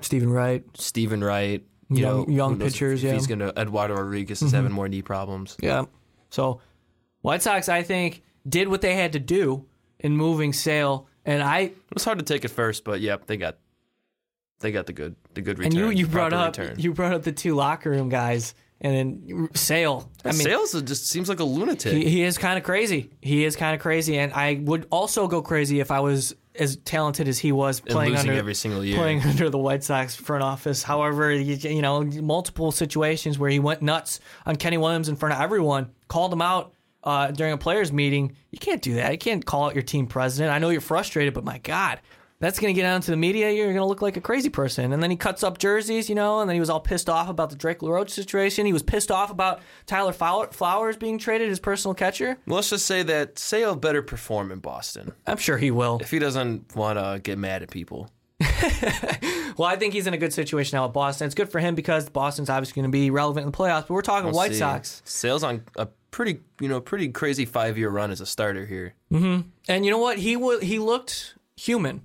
Steven Wright. Steven Wright, you Young- know, young pitchers, If, yeah. Mm-hmm. he's gonna Eduardo Rodriguez is having more knee problems. Yeah. So, White Sox, I think, did what they had to do in moving Sale, and I It was hard to take at first, but yep, they got they got the good the good return. and you you brought up return. you brought up the two locker room guys, and then Sale. I mean, Sales just seems like a lunatic. he, he is kind of crazy. He is kind of crazy, and I would also go crazy if I was as talented as he was playing under every single year. playing under the White Sox front office. However, you, you know, multiple situations where he went nuts on Kenny Williams in front of everyone, called him out uh, during a players' meeting. You can't do that. You can't call out your team president. I know you're frustrated, but my God. That's going to get out into the media. You're going to look like a crazy person. And then he cuts up jerseys, you know, and then he was all pissed off about the Drake LaRoche situation. He was pissed off about Tyler Flower- Flowers being traded, his personal catcher. Well, Let's just say that Sale better perform in Boston I'm sure he will. if he doesn't want to get mad at people. Well, I think he's in a good situation now at Boston. It's good for him because Boston's obviously going to be relevant in the playoffs. But we're talking We'll White see. Sox, Sales on a pretty you know pretty crazy five year run as a starter here. Mm-hmm. and you know what? He wa he looked human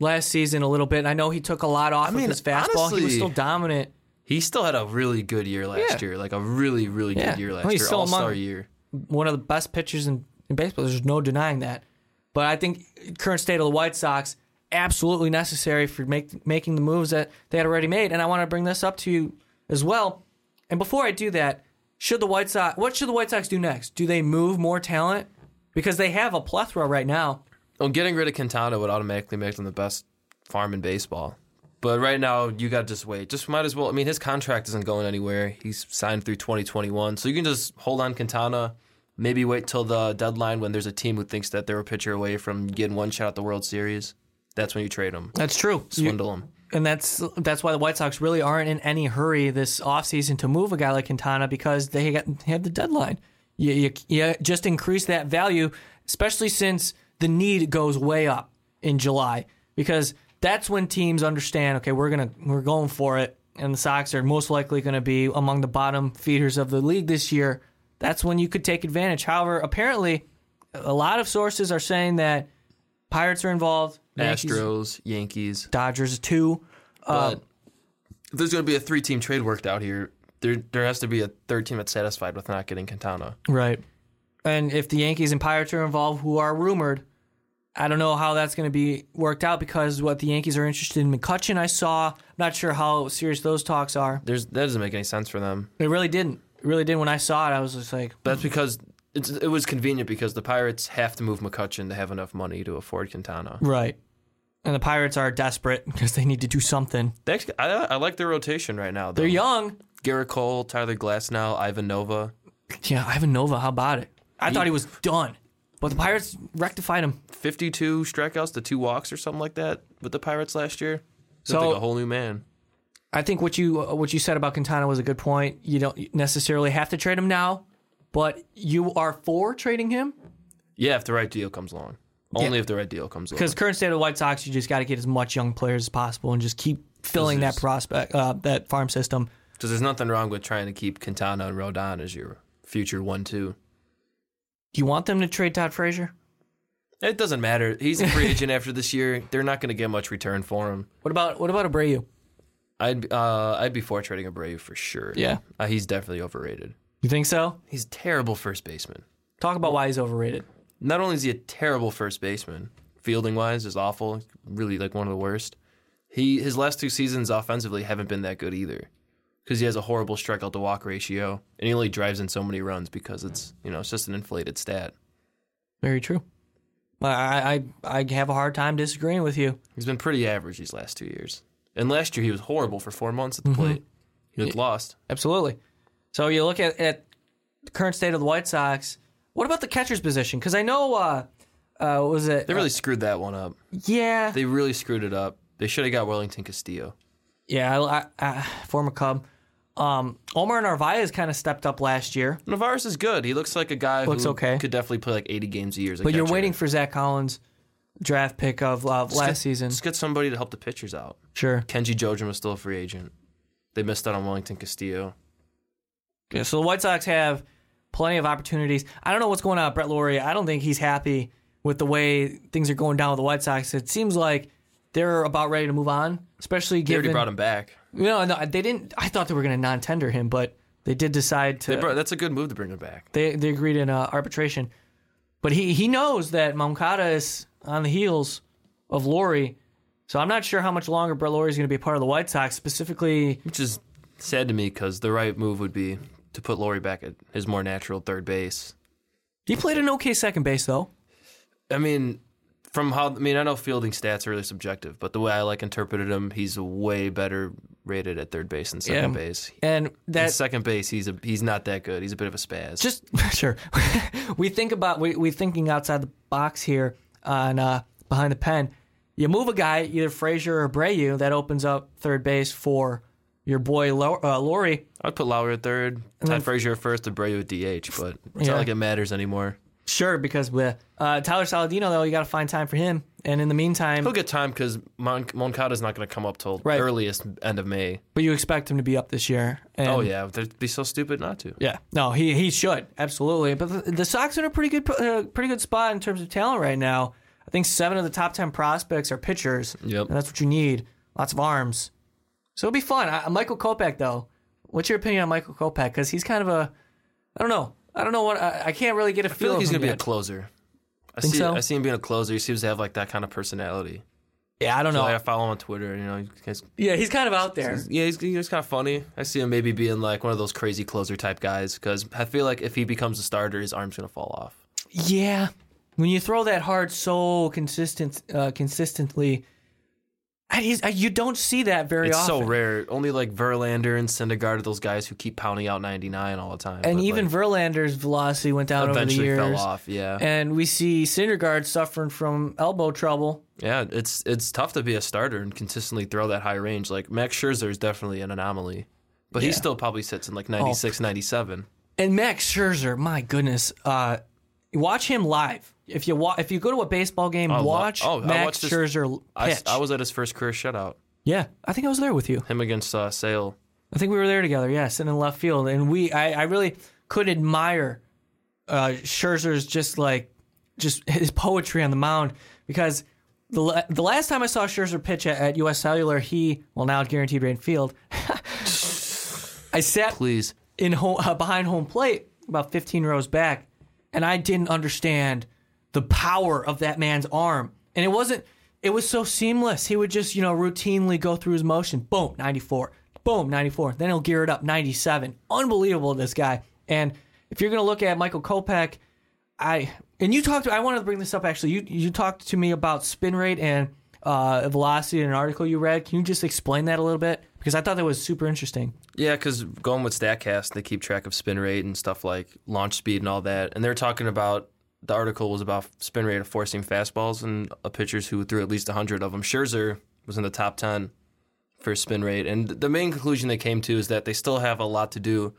last season a little bit. I know he took a lot off mean, of his fastball. he was still dominant. He still had a really good year last Yeah. year, like a really really Yeah. good year last Well, he's year, All Star year. One of the best pitchers in, in baseball. There's no denying that. But I think current state of the White Sox absolutely necessary for make, making the moves that they had already made. And I want to bring this up to you as well. And before I do that, should the White Sox what should the White Sox do next? Do they move more talent? Because they have a plethora right now. Well, getting rid of Quintana would automatically make them the best farm in baseball. But right now, you got to just wait. Just might as well. I mean, his contract isn't going anywhere. He's signed through 2021. So you can just hold on Quintana. Maybe wait till the deadline when there's a team who thinks that they're a pitcher away from getting one shot at the World Series. That's when you trade him. That's true. Swindle him. and that's that's why the White Sox really aren't in any hurry this offseason to move a guy like Quintana because they got, have the deadline. You, you, you just increase that value, especially since the need goes way up in July because that's when teams understand. Okay, we're gonna we're going for it, and the Sox are most likely going to be among the bottom feeders of the league this year. That's when you could take advantage. However, apparently, a lot of sources are saying that Pirates are involved, Yankees, Astros, Yankees. Dodgers too. Uh, But if there's going to be a three team trade worked out here, there there has to be a third team that's satisfied with not getting Quintana. Right. And if the Yankees and Pirates are involved, who are rumored, I don't know how that's going to be worked out because what the Yankees are interested in McCutchen, I saw. Not sure how serious those talks are. There's that doesn't make any sense for them. It really didn't. It really didn't. When I saw it, I was just like, That's because it's, it was convenient because the Pirates have to move McCutchen to have enough money to afford Quintana. right. And the Pirates are desperate because they need to do something. They actually, I, I like their rotation right now. Though. They're young. Gerrit Cole, Tyler Glasnow, Ivan Nova. Yeah, Ivan Nova, how about it? I thought he was done. But the Pirates rectified him. 52 strikeouts to two walks or something like that with the Pirates last year. So So- like a whole new man. I think what you what you said about Quintana was a good point. You don't necessarily have to trade him now, but you are for trading him Yeah, if the right deal comes along. Only Yeah. if the right deal comes along. because current state of the White Sox, you just got to get as much young players as possible and just keep filling that prospect uh, that farm system. Because there's nothing wrong with trying to keep Quintana and Rodon as your future one-two. Do you want them to trade Todd Frazier? It doesn't matter. He's a free agent after this year. They're not going to get much return for him. What about what about Abreu? I'd uh, I'd be for trading Abreu for sure. Yeah. uh, he's definitely overrated. You think so? He's a terrible first baseman. Talk about why he's overrated. Not only is he a terrible first baseman, fielding wise is awful, really like one of the worst. He his last two seasons offensively haven't been that good either, because he has a horrible strikeout to walk ratio, and he only drives in so many runs because it's you know it's just an inflated stat. Very true. I I I have a hard time disagreeing with you. He's been pretty average these last two years, and last year he was horrible for four months at the plate. He looked lost. Absolutely. So you look at, at the current state of the White Sox. What about the catcher's position? Because I know, uh, uh, what was it? They really screwed that one up. yeah, They really screwed it up. They should have got Wellington Castillo. Yeah. I, I, former Cub. Um, Omar Narvaez kind of stepped up last year, Narvaez is good. He looks like a guy Looks who okay. could definitely play like 80 games a year. As a but you're catcher. waiting for Zack Collins, draft pick of uh, last get- season. Just get somebody to help the pitchers out. Sure. Kenji Jojen was still a free agent. They missed out on Wellington Castillo. Yeah, so the White Sox have plenty of opportunities. I don't know what's going on with Brett Lawrie. I don't think he's happy with the way things are going down with the White Sox. It seems like they're about ready to move on, especially given. They already brought him back. No, no, they didn't. I thought they were going to non-tender him, but they did decide to. Brought, that's a good move to bring him back. they they agreed in uh, arbitration, but he he knows that Moncada is on the heels of Lawrie, so I'm not sure how much longer Brett Lawrie is going to be a part of the White Sox. Specifically, Which is sad to me because the right move would be to put Lawrie back at his more natural third base. he played an okay second base though. I mean, from how I mean, I know fielding stats are really subjective, but the way I like interpreted him, he's way better rated at third base than second Yeah. base. And At that second base, he's a he's not that good. He's a bit of a spaz. just sure we think about we we thinking outside the box here on uh, behind the pen. You move a guy, either Frazier or Abreu, that opens up third base for your boy Lau- uh, Lawrie. I'd put Lawrie at third, Todd Frazier at first, Abreu at DH, but it's Yeah. not like it matters anymore. Sure, because with uh, Tyler Saladino though, you got to find time for him. And in the meantime, He'll get time because Mon- Moncada's not going to come up till Right. earliest end of May. but you expect him to be up this year. And oh yeah, they'd be so stupid not to. Yeah, no, he he should absolutely. But the, the Sox are in a pretty good uh, pretty good spot in terms of talent right now. I think seven of the top ten prospects are pitchers. Yep. and that's what you need. Lots of arms, so it'll be fun. I, Michael Kopech though, what's your opinion on Michael Kopech? Because he's kind of a, I don't know, I don't know what I, I can't really get a I feel feel. like he's going him to be a closer. I Think see. so? I see him being a closer. He seems to have like that kind of personality. yeah, I don't know. Like I follow him on Twitter. You know, he's, yeah, he's kind of out there. yeah, he's, he's kind of funny. I see him maybe being like one of those crazy closer type guys because I feel like if he becomes a starter, his arm's going to fall off. Yeah, when you throw that hard so consistent, uh, consistently, you don't see that very It's often. so rare. Only like Verlander and Syndergaard are those guys who keep pounding out 99 all the time. And but, even like, Verlander's velocity went down over the eventually years. fell off. Yeah, And we see Syndergaard suffering from elbow trouble. yeah. It's it's tough to be a starter and consistently throw that high range. Like Max Scherzer is definitely an anomaly, but he Yeah. Oh. still probably sits in like 96, 97. And Max Scherzer, my goodness, uh, watch him live. If you wa- if you go to a baseball game, Oh, watch oh, I Max watched this- Scherzer I, pitch. I was at his first career shutout. yeah, I think I was there with you. Him against uh, Sale. I think we were there together. Yeah, sitting in left field, and we I, I really could admire uh, Scherzer's just like just his poetry on the mound because the la- the last time I saw Scherzer pitch at, at U.S. Cellular, he well now at Guaranteed Rate Field, I sat Please. in home, uh, behind home plate about 15 rows back, and I didn't understand the power of that man's arm, and it wasn't. It was so seamless. He would just, you know, routinely go through his motion. Boom, 94. Boom, 94. Then he'll gear it up, 97. Unbelievable, this guy. And if you're going to look at Michael Kopech, I and you talked. to, I wanted to bring this up actually. You you talked to me about spin rate and uh, velocity in an article you read. Can you just explain that a little bit? Because I thought that was super interesting. Yeah, because going with Statcast, they keep track of spin rate and stuff like launch speed and all that. And they're talking about the article was about spin rate of four seam fastballs and pitchers who threw at least 100 of them. Scherzer was in the top 10 for spin rate. And the main conclusion they came to is that they still have a lot to do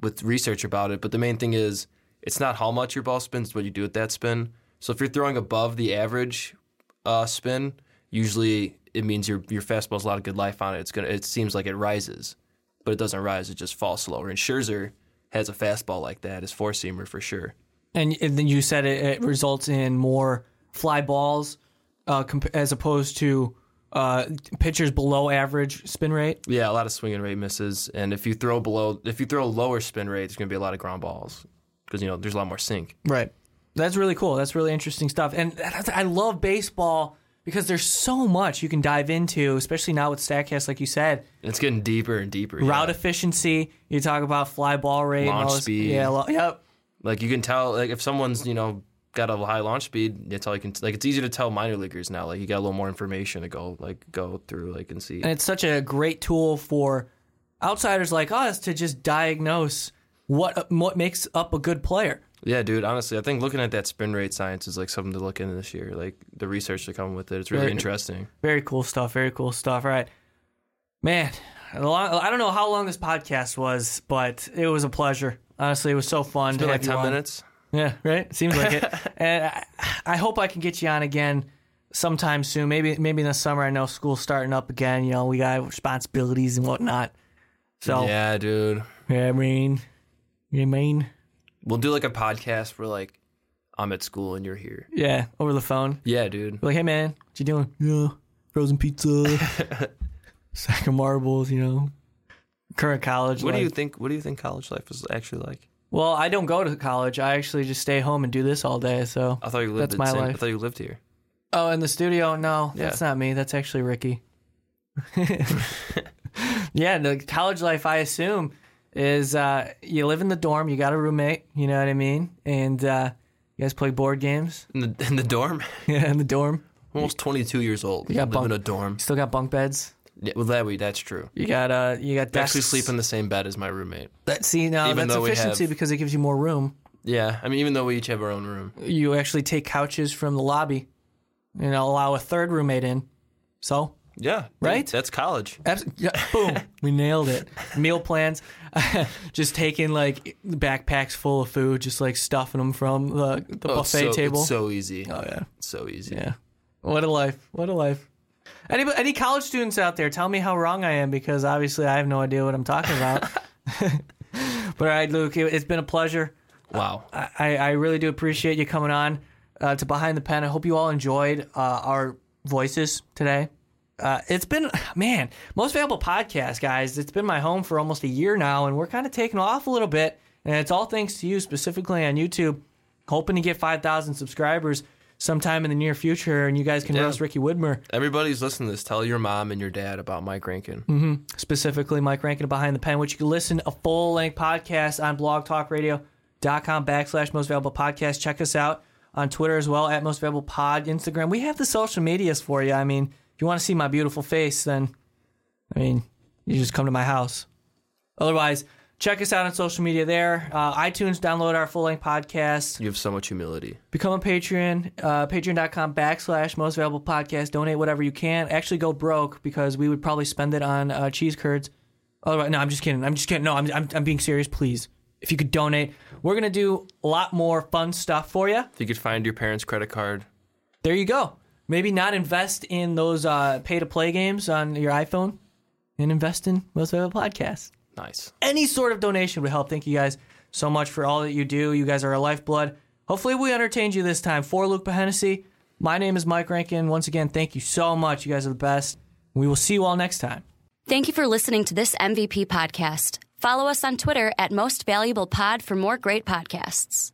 with research about it. But the main thing is it's not how much your ball spins, it's what you do with that spin. So if you're throwing above the average uh, spin, usually it means your your fastball's a lot of good life on it. It's gonna it seems like it rises, but it doesn't rise. It just falls slower. And Scherzer has a fastball like that, his four seamer for sure. And, and then you said it, it results in more fly balls uh, comp- as opposed to uh, pitchers below average spin rate. Yeah, a lot of swinging rate misses. And if you throw below, if you throw lower spin rate, there's gonna be a lot of ground balls because you know there's a lot more sink. Right. That's really cool. That's really interesting stuff. And that's, I love baseball because there's so much you can dive into, especially now with Statcast, like you said. It's getting deeper and deeper. yeah. Route efficiency. You talk about fly ball rate. and Launch speed. Yeah. Lo- yep. Like you can tell, like if someone's you know got a high launch speed, that's all you can. Like it's easy to tell minor leaguers now. Like you got a little more information to go like go through, like and see. And it's such a great tool for outsiders like us to just diagnose what what makes up a good player. Yeah, dude. Honestly, I think looking at that spin rate science is like something to look into this year. Like the research to come with it, it's really Very- interesting. Very cool stuff. Very cool stuff. All right, man. I don't know how long this podcast was, but it was a pleasure. Honestly, it was so fun It's to been have like you ten on. minutes. Yeah, right. Seems like it. and I, I hope I can get you on again sometime soon. Maybe maybe in the summer. I know school's starting up again. You know, we got responsibilities and whatnot. So Yeah, dude. yeah, I mean, you mean We'll do like a podcast where like I'm at school and you're here. yeah, over the phone. Yeah, dude. Be like, hey man, what you doing? Yeah, frozen pizza. sack of marbles, you know, current college. What do you think? What do you think college life is actually like? Well, I don't go to college. I actually just stay home and do this all day. So I thought you lived. That's my life. I thought you lived here. Oh, in the studio? No, Yeah. that's not me. That's actually Ricky. yeah, the college life, I assume, is uh, you live in the dorm, you got a roommate, you know what I mean? And uh, you guys play board games In the in the dorm. yeah, in the dorm. I'm almost 22 years old. You got bunk- in a dorm. Still got bunk beds. Yeah, well, that we that's true. You got uh, you got I actually sleep in the same bed as my roommate. That see now Even that's we efficiency have- because it gives you more room. Yeah, I mean, even though we each have our own room. You actually take couches from the lobby and allow a third roommate in. So Yeah, Right? That's college. Abs- yeah, boom, we nailed it. Meal plans, just taking like backpacks full of food, just like stuffing them from the, the Oh, buffet so, table. It's so easy. oh yeah, so easy. yeah. What a life! What a life! Any any college students out there, tell me how wrong I am because obviously I have no idea what I'm talking about. but all right, Luke, it, it's been a pleasure. Wow. I, I really do appreciate you coming on uh, to Behind the Pen. I hope you all enjoyed uh, our voices today. Uh, it's been, man, most valuable podcast, guys. It's been my home for almost a year now, and we're kind of taking off a little bit. And it's all thanks to you, specifically on YouTube. Hoping to get 5,000 subscribers sometime in the near future, and you guys can Yeah. roast Ricky Widmer, Everybody's listening to this. Tell your mom and your dad about Mike Rankin. Mm-hmm. specifically Mike Rankin Behind the Pen, which you can listen a full length podcast on blogtalkradio.com backslash most valuable podcast. Check us out on Twitter as well at most valuable pod, Instagram. We have the social medias for you. I mean, if you want to see my beautiful face, then I mean, you just come to my house. Otherwise, check us out on social media there. Uh, iTunes, download our full length podcast. You have so much humility. Become a Patreon, uh, patreon.com backslash most valuable podcast. Donate whatever you can. Actually, go broke because we would probably spend it on uh, cheese curds. Otherwise, no, I'm just kidding. I'm just kidding. No, I'm, I'm, I'm being serious. Please, if you could donate, we're going to do a lot more fun stuff for you. If you could find your parents' credit card, There you go. Maybe not invest in those uh, pay to play games on your iPhone and invest in most valuable podcasts nice. any sort of donation would help. Thank you guys so much for all that you do. You guys are our lifeblood. Hopefully, we entertained you this time. For Luke Hennessy, my name is Mike Rankin. Once again, thank you so much. You guys are the best. We will see you all next time. Thank you for listening to this MVP podcast. Follow us on Twitter at Most Valuable Pod for more great podcasts.